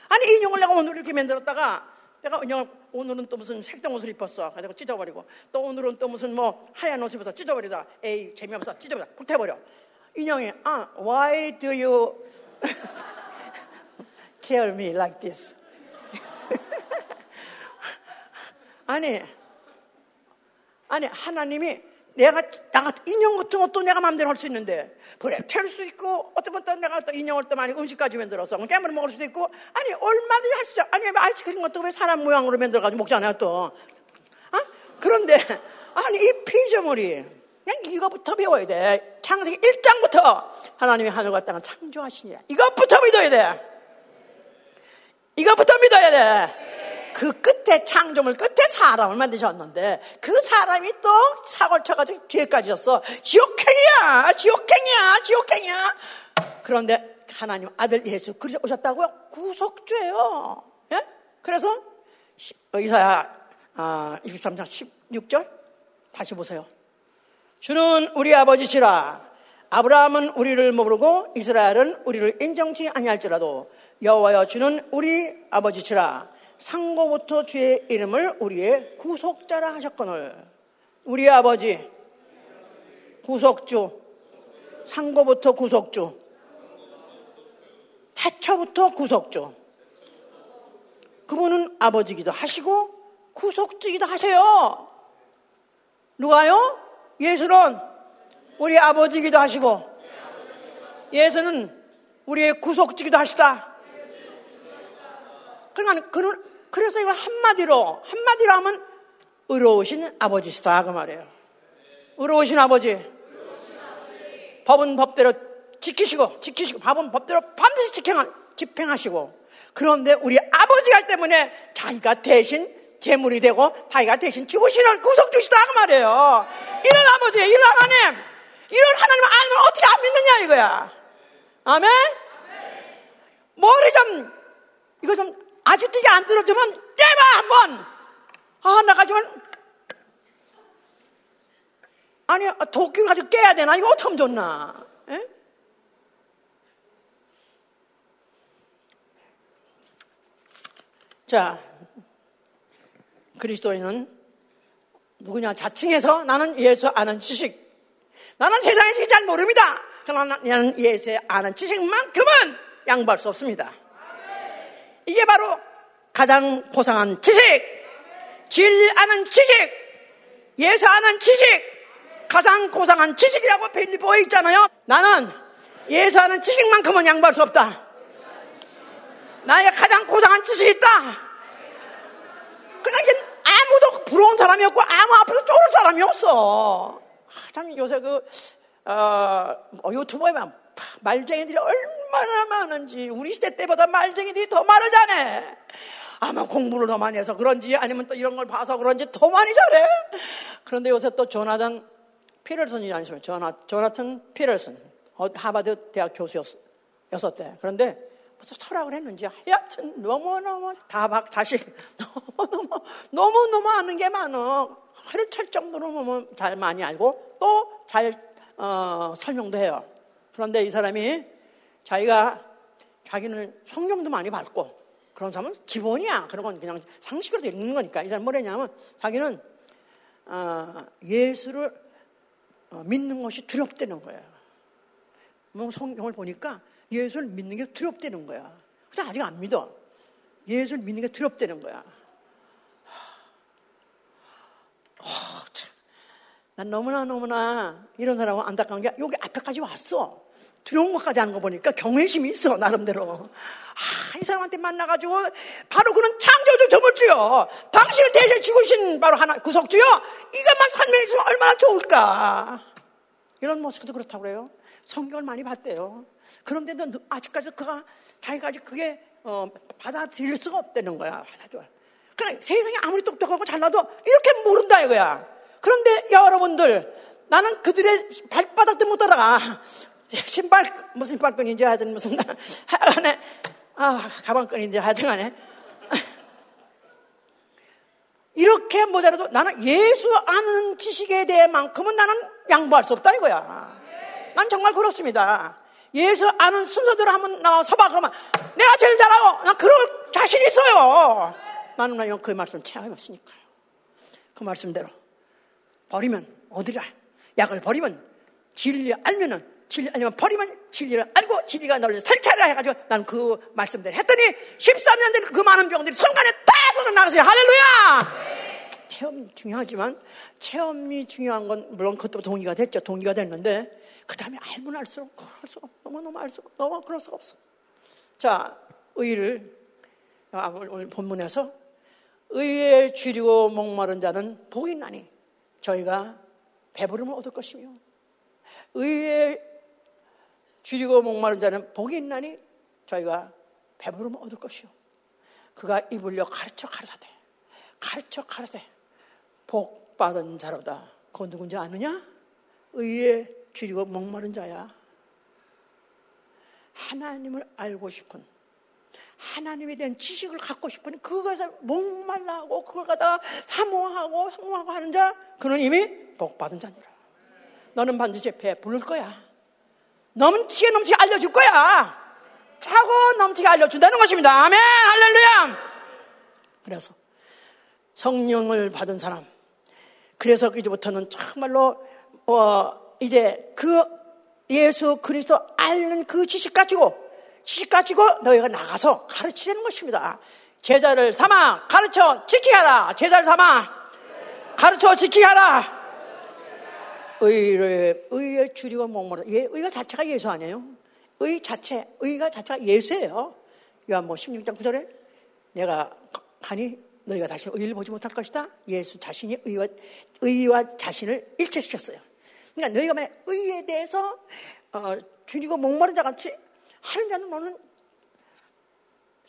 아니 인형을 내가 오늘 이렇게 만들었다가 내가 인형을 오늘은 또 무슨 색동 옷을 입었어. 그래서 찢어버리고 또 오늘은 또 무슨 뭐 하얀 옷을 입어서 찢어버리다. 에이 재미없어. 찢어버려. 불태버려. 인형이 아 why do you care me like this? 아니 아니 하나님이 내가 나 인형 같은 것도 내가 마음대로 할 수 있는데 그래 태울 수 있고 어떤 또 내가 또 인형을 또 많이 음식까지 만들어서 깨물어 먹을 수도 있고 아니 얼마든지 할 수 있죠 아니 아이스크림 같은 거 왜 사람 모양으로 만들어 가지고 먹잖아요 또? 아? 그런데 아니 이 피조물이 그냥 이거부터 배워야 돼. 창세기 1장부터 하나님이 하늘과 땅을 창조하시니라 이것부터 믿어야 돼. 이것부터 믿어야 돼 그 끝에 창조물 끝에 사람을 만드셨는데 그 사람이 또 사고를 쳐가지고 뒤에까지 졌어. 지옥행이야, 지옥행이야, 지옥행이야. 그런데 하나님 아들 예수 그리스도 오셨다고요? 구속죄예요. 예? 그래서 이사야 아, 23장 16절 다시 보세요. 주는 우리 아버지시라. 아브라함은 우리를 모르고 이스라엘은 우리를 인정치 아니할지라도 여호와여 주는 우리 아버지시라. 상고부터 주의 이름을 우리의 구속자라 하셨거늘. 우리 아버지 구속주 상고부터 구속주 태초부터 구속주. 그분은 아버지기도 하시고 구속주기도 하세요. 누가요? 예수는 우리 아버지기도 하시고 예수는 우리의 구속주기도 하시다 그러니까 그는 그래서 이걸 한마디로, 한마디로 하면 의로우신 아버지시다. 그 말이에요. 의로우신 아버지. 법은 법대로 지키시고, 지키시고, 법은 법대로 반드시 집행, 집행하시고. 그런데 우리 아버지가 때문에 자기가 대신 재물이 되고, 자기가 대신 죽으시는 구속주시다. 그 말이에요. 이런 아버지, 이런 하나님, 이런 하나님 알면 어떻게 안 믿느냐 이거야. 아멘? 머리 좀, 이거 좀 아직도 이게 안 들어주면 떼봐 한번. 아 나가지면 아니 도끼를 가지고 깨야 되나 이거 어떻게 하면 좋나? 에? 자 그리스도인은 누구냐 자칭해서 나는 예수 아는 지식 나는 세상의 지식 잘 모릅니다. 그러나 나는 예수의 아는 지식만큼은 양보할 수 없습니다. 이게 바로 가장 고상한 지식, 진리 아는 지식, 예수 아는 지식, 가장 고상한 지식이라고 빌리보에 있잖아요. 나는 예수 아는 지식만큼은 양보할 수 없다. 나에게 가장 고상한 지식이 있다. 그냥 아무도 부러운 사람이 없고 아무 앞에서 쫄을 사람이 없어. 아, 참 요새 그 어, 뭐 유튜브에 만 말쟁이들이 얼마나 많은지 우리 시대 때보다 말쟁이들이 더 말을 잘해. 아마 공부를 더 많이 해서 그런지 아니면 또 이런 걸 봐서 그런지 더 많이 잘해. 그런데 요새 또 조나단 피럴슨이 아니시면 조나, 조나탄 피럴슨 어, 하버드 대학 교수였었대. 그런데 무슨 철학을 했는지 하여튼 너무너무 다박 다시 너무너무 너무너무 아는 게 많어. 허를 찰 정도로 뭐잘 많이 알고 또잘 어, 설명도 해요. 그런데 이 사람이 자기가 자기는 성경도 많이 받고 그런 사람은 기본이야. 그런 건 그냥 상식으로 읽는 거니까. 이 사람 뭐랬냐면 자기는 어, 예수를 어, 믿는 것이 두렵다는 거예요. 뭐 성경을 보니까 예수를 믿는 게 두렵다는 거야. 그래서 아직 안 믿어. 예수를 믿는 게 두렵다는 거야. 어, 난 너무나 너무나 이런 사람은 안타까운 게 여기 앞에까지 왔어. 두려운 것까지 하는 거 보니까 경외심이 있어, 나름대로. 아, 이 사람한테 만나가지고, 바로 그는 창조주 저물주요. 당신을 대신 죽으신 바로 하나, 구속주요. 이것만 설명해 주면 얼마나 좋을까. 이런 모습도 그렇다고 그래요. 성경을 많이 봤대요. 그런데도 아직까지 그가, 자기가 아직 그게, 어, 받아들일 수가 없다는 거야. 받아들여. 그래, 세상에 아무리 똑똑하고 잘나도 이렇게 모른다 이거야. 그런데 여러분들, 나는 그들의 발바닥도 못 따라가. 신발, 무슨 신발끈인지 하여튼 무슨, 하여간에, 아, 가방끈인지 하여튼 간에. 이렇게 모자라도 나는 예수 아는 지식에 대해만큼은 나는 양보할 수 없다 이거야. 난 정말 그렇습니다. 예수 아는 순서대로 한번 나와서 봐. 그러면 내가 제일 잘하고 난 그럴 자신 있어요. 나는 그 말씀 체험이 없으니까요. 그 말씀대로 버리면 어디라 약을 버리면 진리 알면은 진리 아니면 버리면 진리를 알고 진리가 너를 살켜라 해가지고 난 그 말씀대로 했더니 13년 된 그 많은 병들이 순간에 따서는 나가세요 할렐루야! 체험 중요하지만 체험이 중요한 건 물론 그것도 동의가 됐죠. 동의가 됐는데 그 다음에 알면 알수록 그럴 수가 너무너무 알수록 너무 그럴 수가 없어. 자 의를 아, 오늘 본문에서 의에 줄이고 목마른 자는 복이 나니 저희가 배부름을 얻을 것이며 의에 줄이고 목마른 자는 복이 있나니 저희가 배부름을 얻을 것이요. 그가 입을려 가르쳐 가르사대. 가르쳐 가르사대. 복 받은 자로다. 그건 누군지 아느냐? 의에 줄이고 목마른 자야. 하나님을 알고 싶은 하나님에 대한 지식을 갖고 싶은 그것을 목말라하고 그걸 갖다가 사모하고 사모하고 하는 자 그는 이미 복 받은 자니라. 너는 반드시 배 부를 거야. 넘치게 넘치게 알려줄 거야. 차고 넘치게 알려준다는 것입니다. 아멘! 할렐루야! 그래서 성령을 받은 사람. 그래서 이제부터는 정말로, 어, 이제 그 예수 그리스도 알는 그 지식 가지고, 지식 가지고 너희가 나가서 가르치는 것입니다. 제자를 삼아 가르쳐 지키게 하라. 제자를 삼아 가르쳐 지키게 하라. 의를, 의에 줄이고 목마르. 예, 의가 자체가 예수 아니에요? 의 자체, 의가 자체가 예수예요. 요한뭐 16장 9절에 내가 하니 너희가 다시 의를 보지 못할 것이다. 예수 자신이 의와, 의와 자신을 일체시켰어요. 그러니까 너희가 만약 의에 대해서 어, 줄이고 목마른 자 같이 하는 자는 너는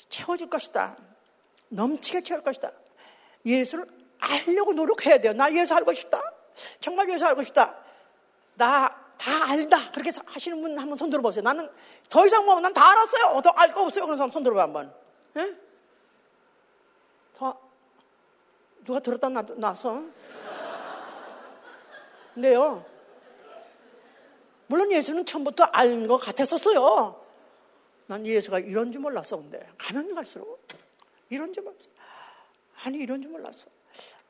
채워줄 것이다. 넘치게 채울 것이다. 예수를 알려고 노력해야 돼요. 나 예수 알고 싶다. 정말 예수 알고 싶다. 나 다 알다. 그렇게 하시는 분 한번 손 들어보세요. 나는 더 이상 뭐, 난다 알았어요. 더 알 거 없어요. 그런 사람 손 들어봐, 한번. 예? 더, 누가 들었다 놨어? 근데요, 물론 예수는 처음부터 알 것 같았었어요. 난 예수가 이런 줄 몰랐어, 근데. 가면 갈수록. 이런 줄 몰랐어. 아니, 이런 줄 몰랐어.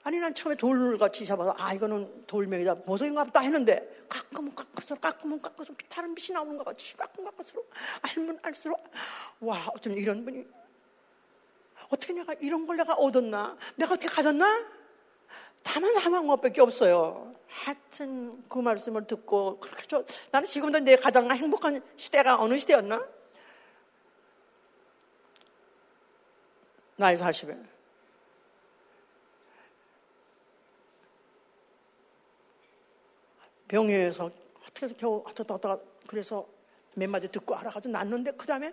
아니 난 처음에 돌같이 잡아서 아 이거는 돌멩이다 보석인가 보다 했는데 가끔은 깎을수록 가끔은 깎을수록 다른 빛이 나오는 것 같이 가끔 깎을수록 알면 알수록 와 어쩜 이런 분이 어떻게 내가 이런 걸 내가 얻었나? 내가 어떻게 가졌나? 다만 사망 것밖에 없어요. 하여튼 그 말씀을 듣고 그렇게 좋 나는 지금도 내 가장 행복한 시대가 어느 시대였나? 나이 40에 병회에서 어떻게 해서 겨우 왔다 갔다 그래서 몇 마디 듣고 알아가지고 났는데 그 다음에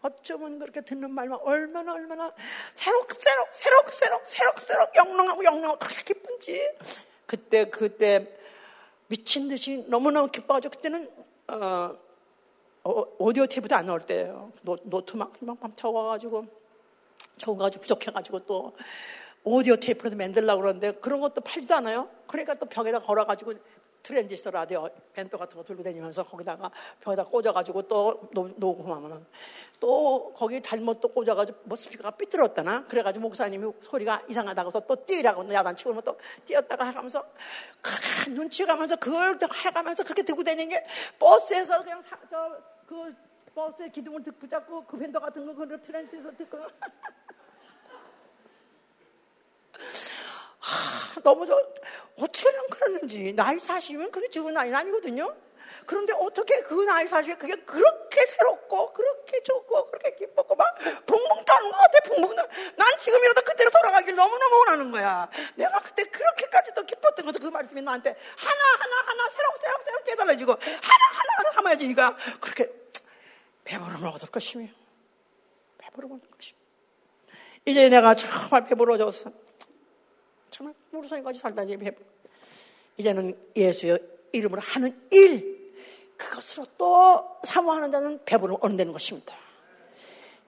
어쩌면 그렇게 듣는 말만 얼마나 얼마나 새록새록 새록새록 새록새록 영롱하고 영롱하고 그렇게 기쁜지. 그때 그때 미친 듯이 너무너무 기뻐가지고 그때는 어, 어, 오디오 테이프도 안 나올 때예요. 노, 노트 막, 막, 막 적어가지고 적어가지고 부족해가지고 또 오디오 테이프라도 만들려고 그러는데 그런 것도 팔지도 않아요. 그러니까 또 벽에다 걸어가지고 트랜지스터 라디오 벤토 같은 거 들고 다니면서 거기다가 벽에다 꽂아가지고 또 녹음하면은. 또 거기 잘못 또 꽂아가지고 뭐 스피커가 삐뚤었다나? 그래가지고 목사님이 소리가 이상하다고 해서 또 뛰라고 야단치고 그러면 또 뛰었다가 그렇게 눈치 가면서 그걸 해가면서 그렇게 들고 다니는 게 버스에서 그냥 사, 저, 그 버스의 기둥을 붙잡고 그 벤토 같은 거 그걸 트랜스에서 듣고 하, 너무 저 어떻게 난 그러는지 나이 40이면 그게 적은 나이는 아니거든요. 그런데 어떻게 그 나이 40에 그게 그렇게 새롭고 그렇게 좋고 그렇게 기뻤고 막 붕붕 떠는 것 같아 붕붕 떠. 난 지금이라도 그때로 돌아가길 너무너무 원하는 거야. 내가 그때 그렇게까지도 기뻤던 것을 그 말씀이 나한테 하나 하나 하나 새록 새록 새록 깨달아지고 하나 하나 하나 삼아지니까 그렇게 배부름을 얻을 것이며 배부름을 얻을 것이며 이제 내가 정말 배부러져서 정말 무르성이까지 살다니 이제는 예수의 이름으로 하는 일 그것으로 또 사모하는 자는 배부름 얻는다는 것입니다.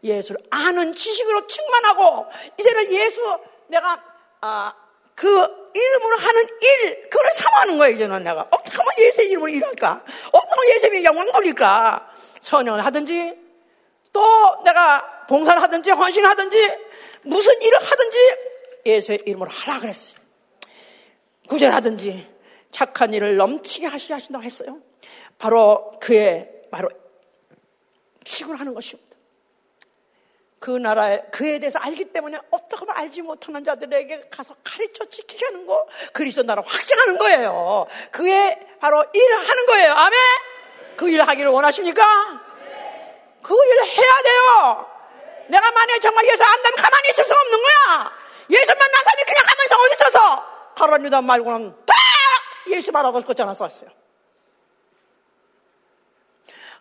예수를 아는 지식으로 충만하고 이제는 예수 내가 아, 그 이름으로 하는 일 그걸 사모하는 거예요 이제는 내가. 어떻게 하면 예수의 이름으로 일할까? 어떻게 하면 예수의 영광 돌릴까? 선언을 하든지 또 내가 봉사를 하든지 헌신을 하든지 무슨 일을 하든지 예수의 이름으로 하라 그랬어요 구절하든지 착한 일을 넘치게 하시 하신다고 했어요 바로 그의 바로 시구를 하는 것입니다. 그 나라에 그에 대해서 알기 때문에 어떻게 하면 알지 못하는 자들에게 가서 가르쳐 지키게 하는 거 그리스도 나라 확장하는 거예요. 그의 바로 일을 하는 거예요. 아멘. 그 일 하기를 원하십니까? 그 일 해야 돼요. 내가 만약에 정말 예수 안다면 가만히 있을 수 없는 거야. 예수 만난 사람이 그냥 가만히 어디 있어서 가론 유다 말고는 다 예수 받아도 걷지 않았어요.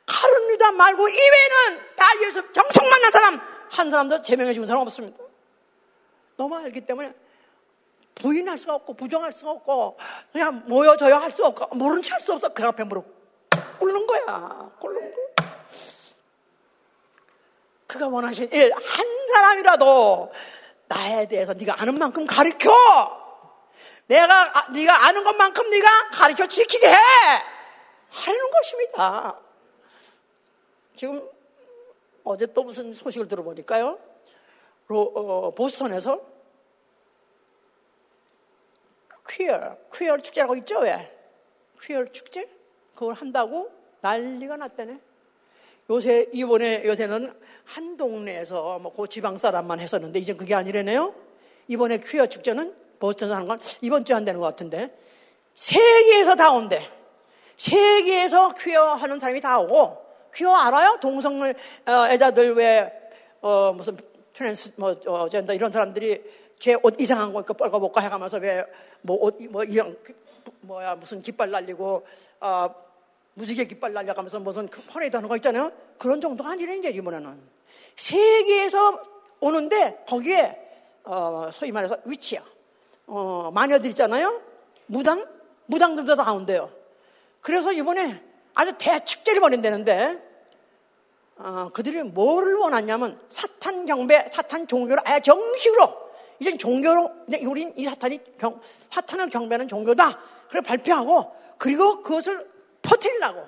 카른 유다 말고 이외에는 다 예수 정청 만난 사람 한 사람도 제명해 준 사람 없습니다. 너무 알기 때문에 부인할 수가 없고 부정할 수가 없고 그냥 모여져야 할 수 없고 모른 체 할 수 없어 그 앞에 무릎 꿇는 거야 꿇는 거 그가 원하신 일 한 사람이라도 나에 대해서 네가 아는 만큼 가르쳐 내가 아, 네가 아는 것만큼 네가 가르쳐 지키게 해 하는 것입니다. 지금 어제 또 무슨 소식을 들어보니까요. 로, 어, 보스턴에서 퀴어, 퀴어 축제라고 있죠, 왜? 퀴어 축제? 그걸 한다고 난리가 났다네. 요새, 이번에, 요새는 한 동네에서 뭐그 지방 사람만 했었는데, 이제 그게 아니래네요. 이번에 퀴어 축제는 보스턴에서 하는 건 이번 주에 한다는 것 같은데, 세계에서 다 온대. 세계에서 퀴어 하는 사람이 다 오고, 퀴어 알아요? 동성 애자들 왜 어, 무슨 트랜스 뭐 어, 젠더 이런 사람들이 제 옷 이상한 거 입고 뻘거벗고 해가면서 왜 뭐 옷 뭐 이런 뭐야 무슨 깃발 날리고 어, 무지개 깃발 날려가면서 무슨 그 퍼레이드 하는 거 있잖아요. 그런 정도가 아니래 이제 이번에는 세계에서 오는데 거기에 어, 소위 말해서 위치야. 어, 마녀들 있잖아요. 무당 무당들도 다 온대요. 그래서 이번에 아주 대축제를 벌인다는데 어, 그들이 뭐를 원하냐면 사탄 경배, 사탄 종교를 아예 정식으로 이제 종교로 우린 이 사탄이 경, 사탄을 경배하는 종교다. 그래 발표하고 그리고 그것을 퍼뜨리려고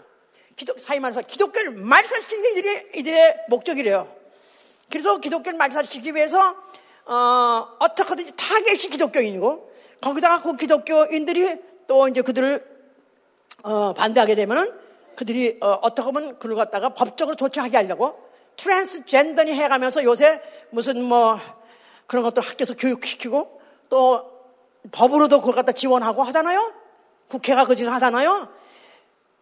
기독 사이 말해서 기독교를 말살시키는 게 이들의, 이들의 목적이래요. 그래서 기독교를 말살시키기 위해서 어, 어떻게든지 타겟이 기독교인이고 거기다가 그 기독교인들이 또 이제 그들을 어, 반대하게 되면은 그들이 어, 떻게 보면 그걸 갖다가 법적으로 조치하게 하려고 트랜스젠더니 해가면서 요새 무슨 뭐 그런 것들 학교에서 교육시키고 또 법으로도 그걸 갖다 지원하고 하잖아요. 국회가 그 짓을 하잖아요.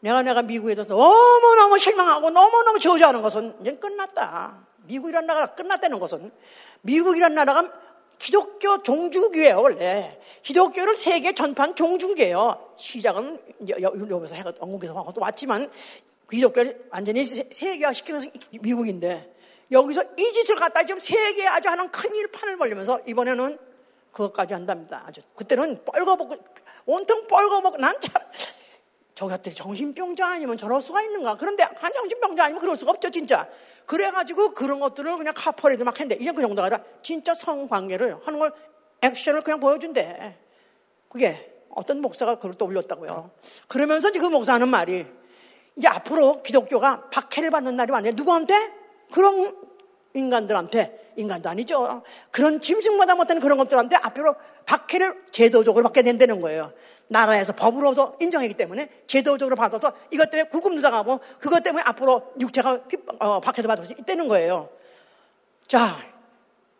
내가 내가 미국에 대해서 너무너무 실망하고 너무너무 저주하는 것은 이제 끝났다. 미국이란 나라가 끝났다는 것은 미국이란 나라가 기독교 종주국이에요, 원래. 기독교를 세계 전판 종주국이에요. 시작은 여기서 해가 영국에서 하고 또 왔지만 기독교를 완전히 세계화 시키는 미국인데 여기서 이 짓을 갖다 지금 세계에 아주 하는 큰일 판을 벌리면서 이번에는 그것까지 한답니다. 아주 그때는 뻘거벗고 온통 뻘거벗고 난 참 저 같은 정신병자 아니면 저럴 수가 있는가? 그런데 한 정신병자 아니면 그럴 수가 없죠, 진짜. 그래가지고 그런 것들을 그냥 카퍼레이드 막 했는데 이제 그 정도가 아니라 진짜 성관계를 하는 걸 액션을 그냥 보여준대. 그게 어떤 목사가 그걸 또 올렸다고요. 그러면서 그 목사는 말이 이제 앞으로 기독교가 박해를 받는 날이 왔네. 누구한테? 그런 인간들한테, 인간도 아니죠. 그런 짐승마다 못하는 그런 것들한테 앞으로 박해를 제도적으로 받게 된다는 거예요. 나라에서 법으로도 인정하기 때문에 제도적으로 받아서 이것 때문에 구금도 당하고 그것 때문에 앞으로 육체가 어, 박해도 받을 수 있다는 거예요. 자,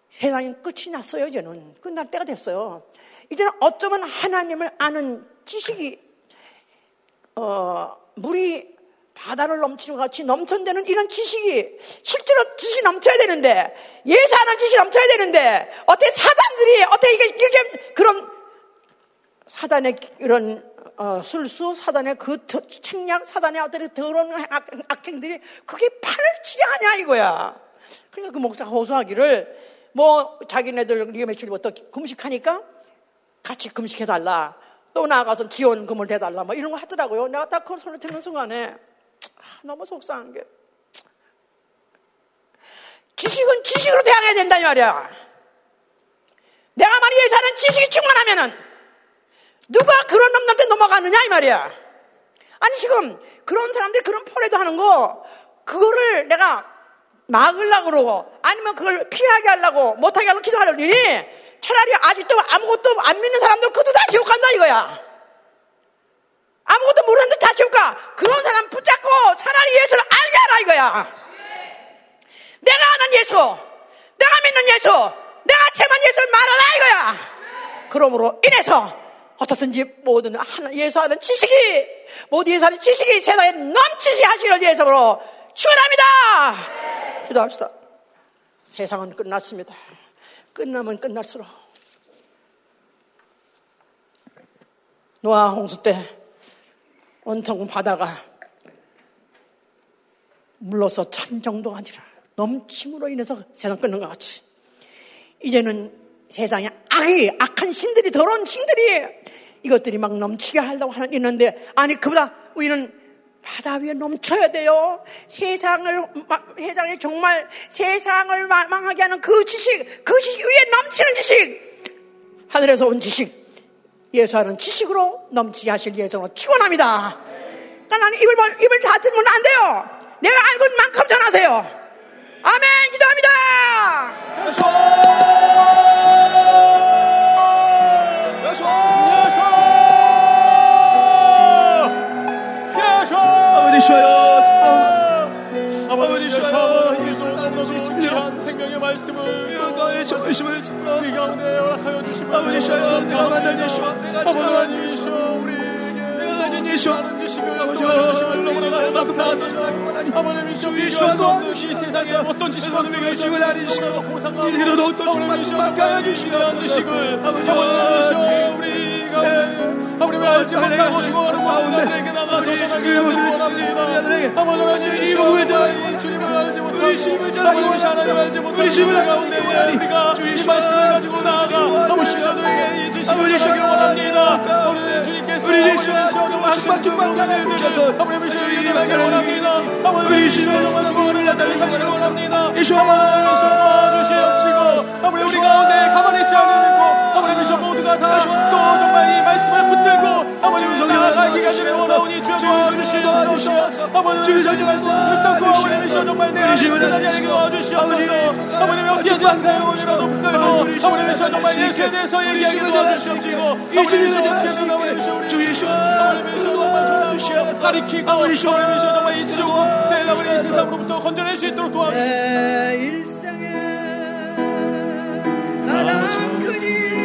세상이 끝이 났어요, 이제는. 끝날 때가 됐어요. 이제는 어쩌면 하나님을 아는 지식이, 어, 물이 바다를 넘치는 것 같이 넘쳐되는 이런 지식이 실제로 지식이 넘쳐야 되는데 예사하는 지식이 넘쳐야 되는데 어떻게 사단들이 어떻게 이게 이렇게 그런 사단의 이런 어, 술수 사단의 그 책략 사단의 어떤 더러운 악, 악행들이 그게 판을 치게 하냐 이거야. 그러니까 그 목사가 호소하기를 뭐 자기네들 리가 며칠부터 금식하니까 같이 금식해달라. 또 나가서 지원금을 대달라. 뭐 이런 거 하더라고요. 내가 딱 그 소리 듣는 순간에 아, 너무 속상한 게 지식은 지식으로 대항해야 된다 이 말이야. 내가 만약에 사는 지식이 충만하면은 누가 그런 놈들한테 넘어가느냐 이 말이야. 아니 지금 그런 사람들이 그런 포레도 하는 거 그거를 내가 막으려고 그러고 아니면 그걸 피하게 하려고 못하게 하려고 기도하려니 차라리 아직도 아무것도 안 믿는 사람들 그도 다 지옥 간다 이거야. 아무것도 모르는데 다 가. 그런 사람 붙잡고 차라리 예수를 알게 하라 이거야. 내가 아는 예수, 내가 믿는 예수, 내가 제만 예수를 말하라 이거야. 그러므로 인해서 어떻든지 모든 예수하는 지식이 모두 예수하는 지식이 세상에 넘치게 하시기를 예수로 축원합니다. 기도합시다. 세상은 끝났습니다. 끝나면 끝날수록 노아 홍수 때 온통 바다가 물러서 찬 정도가 아니라 넘침으로 인해서 세상 끊는 것 같이 이제는 세상에 악이, 악한 신들이, 더러운 신들이 이것들이 막 넘치게 하려고 하는 있는데, 아니, 그보다 우리는 바다 위에 넘쳐야 돼요. 세상을, 세상에 정말 세상을 망하게 하는 그 지식, 그 지식 위에 넘치는 지식, 하늘에서 온 지식, 예수하는 지식으로 넘치게 하실 예수로 축원합니다. 그러니까 나는 입을, 입을 닫으면 안 돼요. 내가 알고 있는 만큼 전하세요. 아멘 기도합니다. 아버지 쉬어요 아버지 쉬어요 아버지 진리한 생명의 말씀을 영광의 전심을 우리 가운데 허락하여 주시고 아버지 쉬어요 내가 만난 예수 아버지 하나님 우리에게 내가 가진 예수 아버지 하나님 너무나 감사하소서 아버님 수도 없는 이 세상에 어떤 지식을 우리에게 주을 알리시고 일리로도 어떤 충만 충만 가야지시는 지식을 아버지 우리 가운데 아버님 알지 못하고 죽어가는 가운데에게 나가서 전하기를 원합니다 아버지 하나님 이 몸의 자이 주님을 알지 못하고 우리 주님을 아버지 하나님 알지 못하고 우리 주님을 가운데 우리가 이 말씀을 가지고 나아가 아버지 이 지식을 전하기를 원합니다. 우리 주님께서 우리 주님께서 충만 충만 가야지셔서 아버님 주님을 알기를 원합니다. 우리 주님을 정말 주님을 나타내 상기를 원합니다. 이슈 하나님 도와주시옵시고 아버지 우리 가운데 가만히 있지 않으고 아버지 미션 모두가 다 또 정말 이 붙들고 아버지 나아가기가 좀 원하오니 주여 도와주시옵소서. 아버지 주의 전쟁 말씀 붙들고 아버지 미션 정말 내 안에 끝나지 도와주시옵소서. 아버님 어디에도 안 가요이라도 붙들고 아버지 미션 정말 예수에 대해서 얘기하게 도와주시옵시고 아버지 미션 어떻게든 아버지 미션 우리 주의 수 아버지 미션 정말 전하고 가리키고 아버지 미션 정말 이 지옥 내 아버지 이 세상으로부터 건져낼 수 있도록 도와주시옵소서. 가장 크니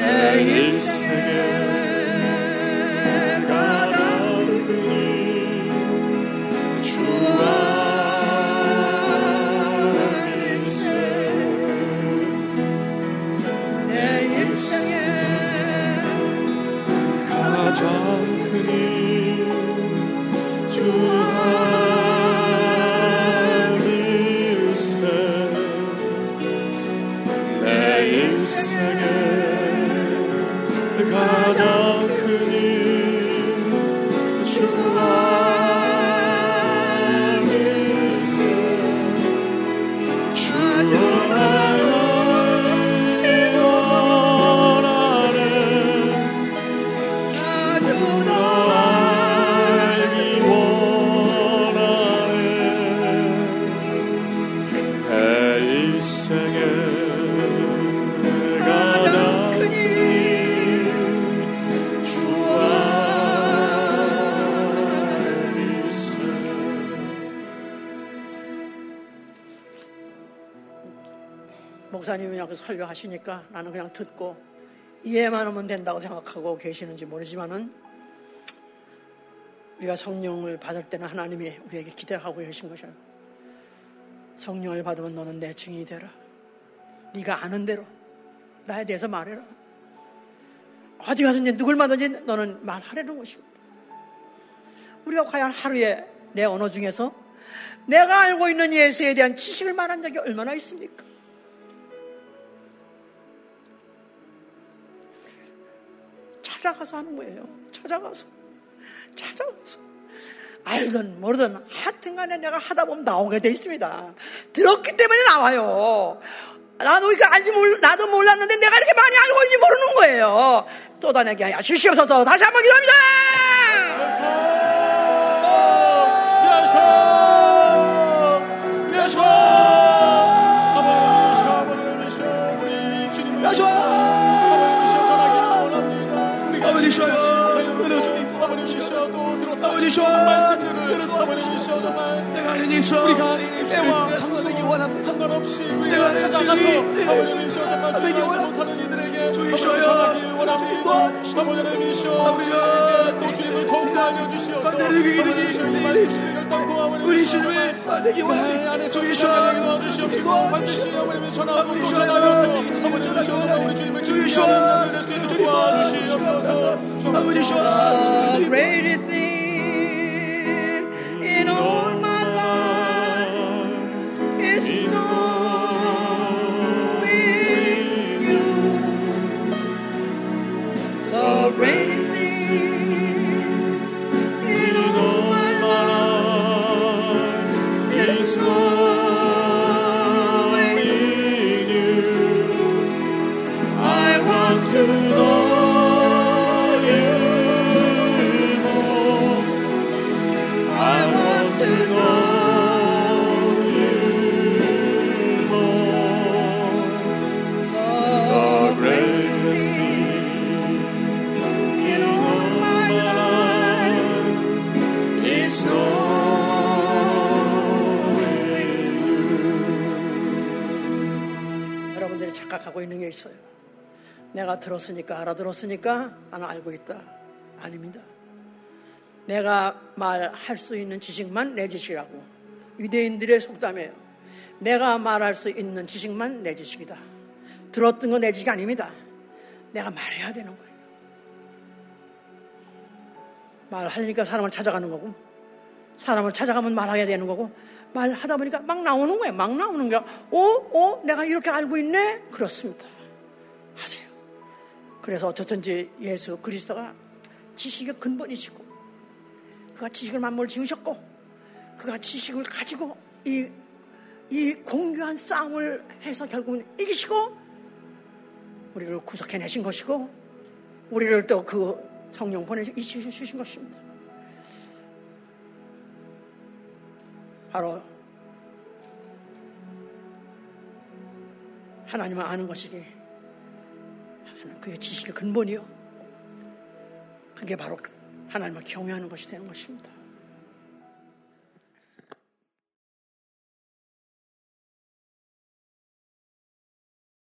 der Jüngste. 설교하시니까 나는 그냥 듣고 이해만 하면 된다고 생각하고 계시는지 모르지만은 우리가 성령을 받을 때는 하나님이 우리에게 기대하고 계신 것이에요. 성령을 받으면 너는 내 증인이 되라. 네가 아는 대로 나에 대해서 말해라. 어디 가서든지 누굴 만든지 너는 말하려는 것입니다. 우리가 과연 하루에 내 언어 중에서 내가 알고 있는 예수에 대한 지식을 말한 적이 얼마나 있습니까? 찾아가서 하는 거예요. 찾아가서. 찾아가서. 알든 모르든 하여튼 간에 내가 하다 보면 나오게 돼 있습니다. 들었기 때문에 나와요. 나도 이거 알지 몰, 나도 몰랐는데 내가 이렇게 많이 알고 있는지 모르는 거예요. 쏟아내게 하여 주시옵소서. 다시 한번 기도합니다. 주셔 말씀들을 아버님 주셔 정말 내가 하나님이셔 우리가 때와 장소기 원함 상관없이 우리가 찾아가서 아버님 주셔 정말 주기 못하는 이들에게 주이셔요 전하길 원합니다. 아버지 하나님이셔 아버지에게 또 주님을 더욱 알려주시옵소서. 아버지 주님 말씀을 결단코 아버님 우리 주님을 내게 원합니다 주이셔 주시옵시고 반드시 아버님의 전하고 전하여서 아버지 주셔 우리 주님을 주이셔 주님 도와주시옵소서. 아버지 주셔 greatest thing in 있는 게 있어요. 내가 들었으니까 알아들었으니까 나는 알고 있다. 아닙니다. 내가 말할 수 있는 지식만 내 지식이라고. 유대인들의 속담이에요. 내가 말할 수 있는 지식만 내 지식이다. 들었던 건 내 지식이 아닙니다. 내가 말해야 되는 거예요. 말하려니까 사람을 찾아가는 거고, 사람을 찾아가면 말하게 되는 거고, 말하다 보니까 막 나오는 거예요. 막 나오는 거야. 어? 어? 내가 이렇게 알고 있네? 그렇습니다. 하세요. 그래서 어쨌든지 예수 그리스도가 지식의 근본이시고 그가 지식을 만물 지으셨고 그가 지식을 가지고 이, 이 공유한 싸움을 해서 결국은 이기시고 우리를 구속해내신 것이고 우리를 또 그 성령 보내주신 것입니다. 바로 하나님을 아는 것이기 그의 지식의 근본이요. 그게 바로 하나님을 경외하는 것이 되는 것입니다.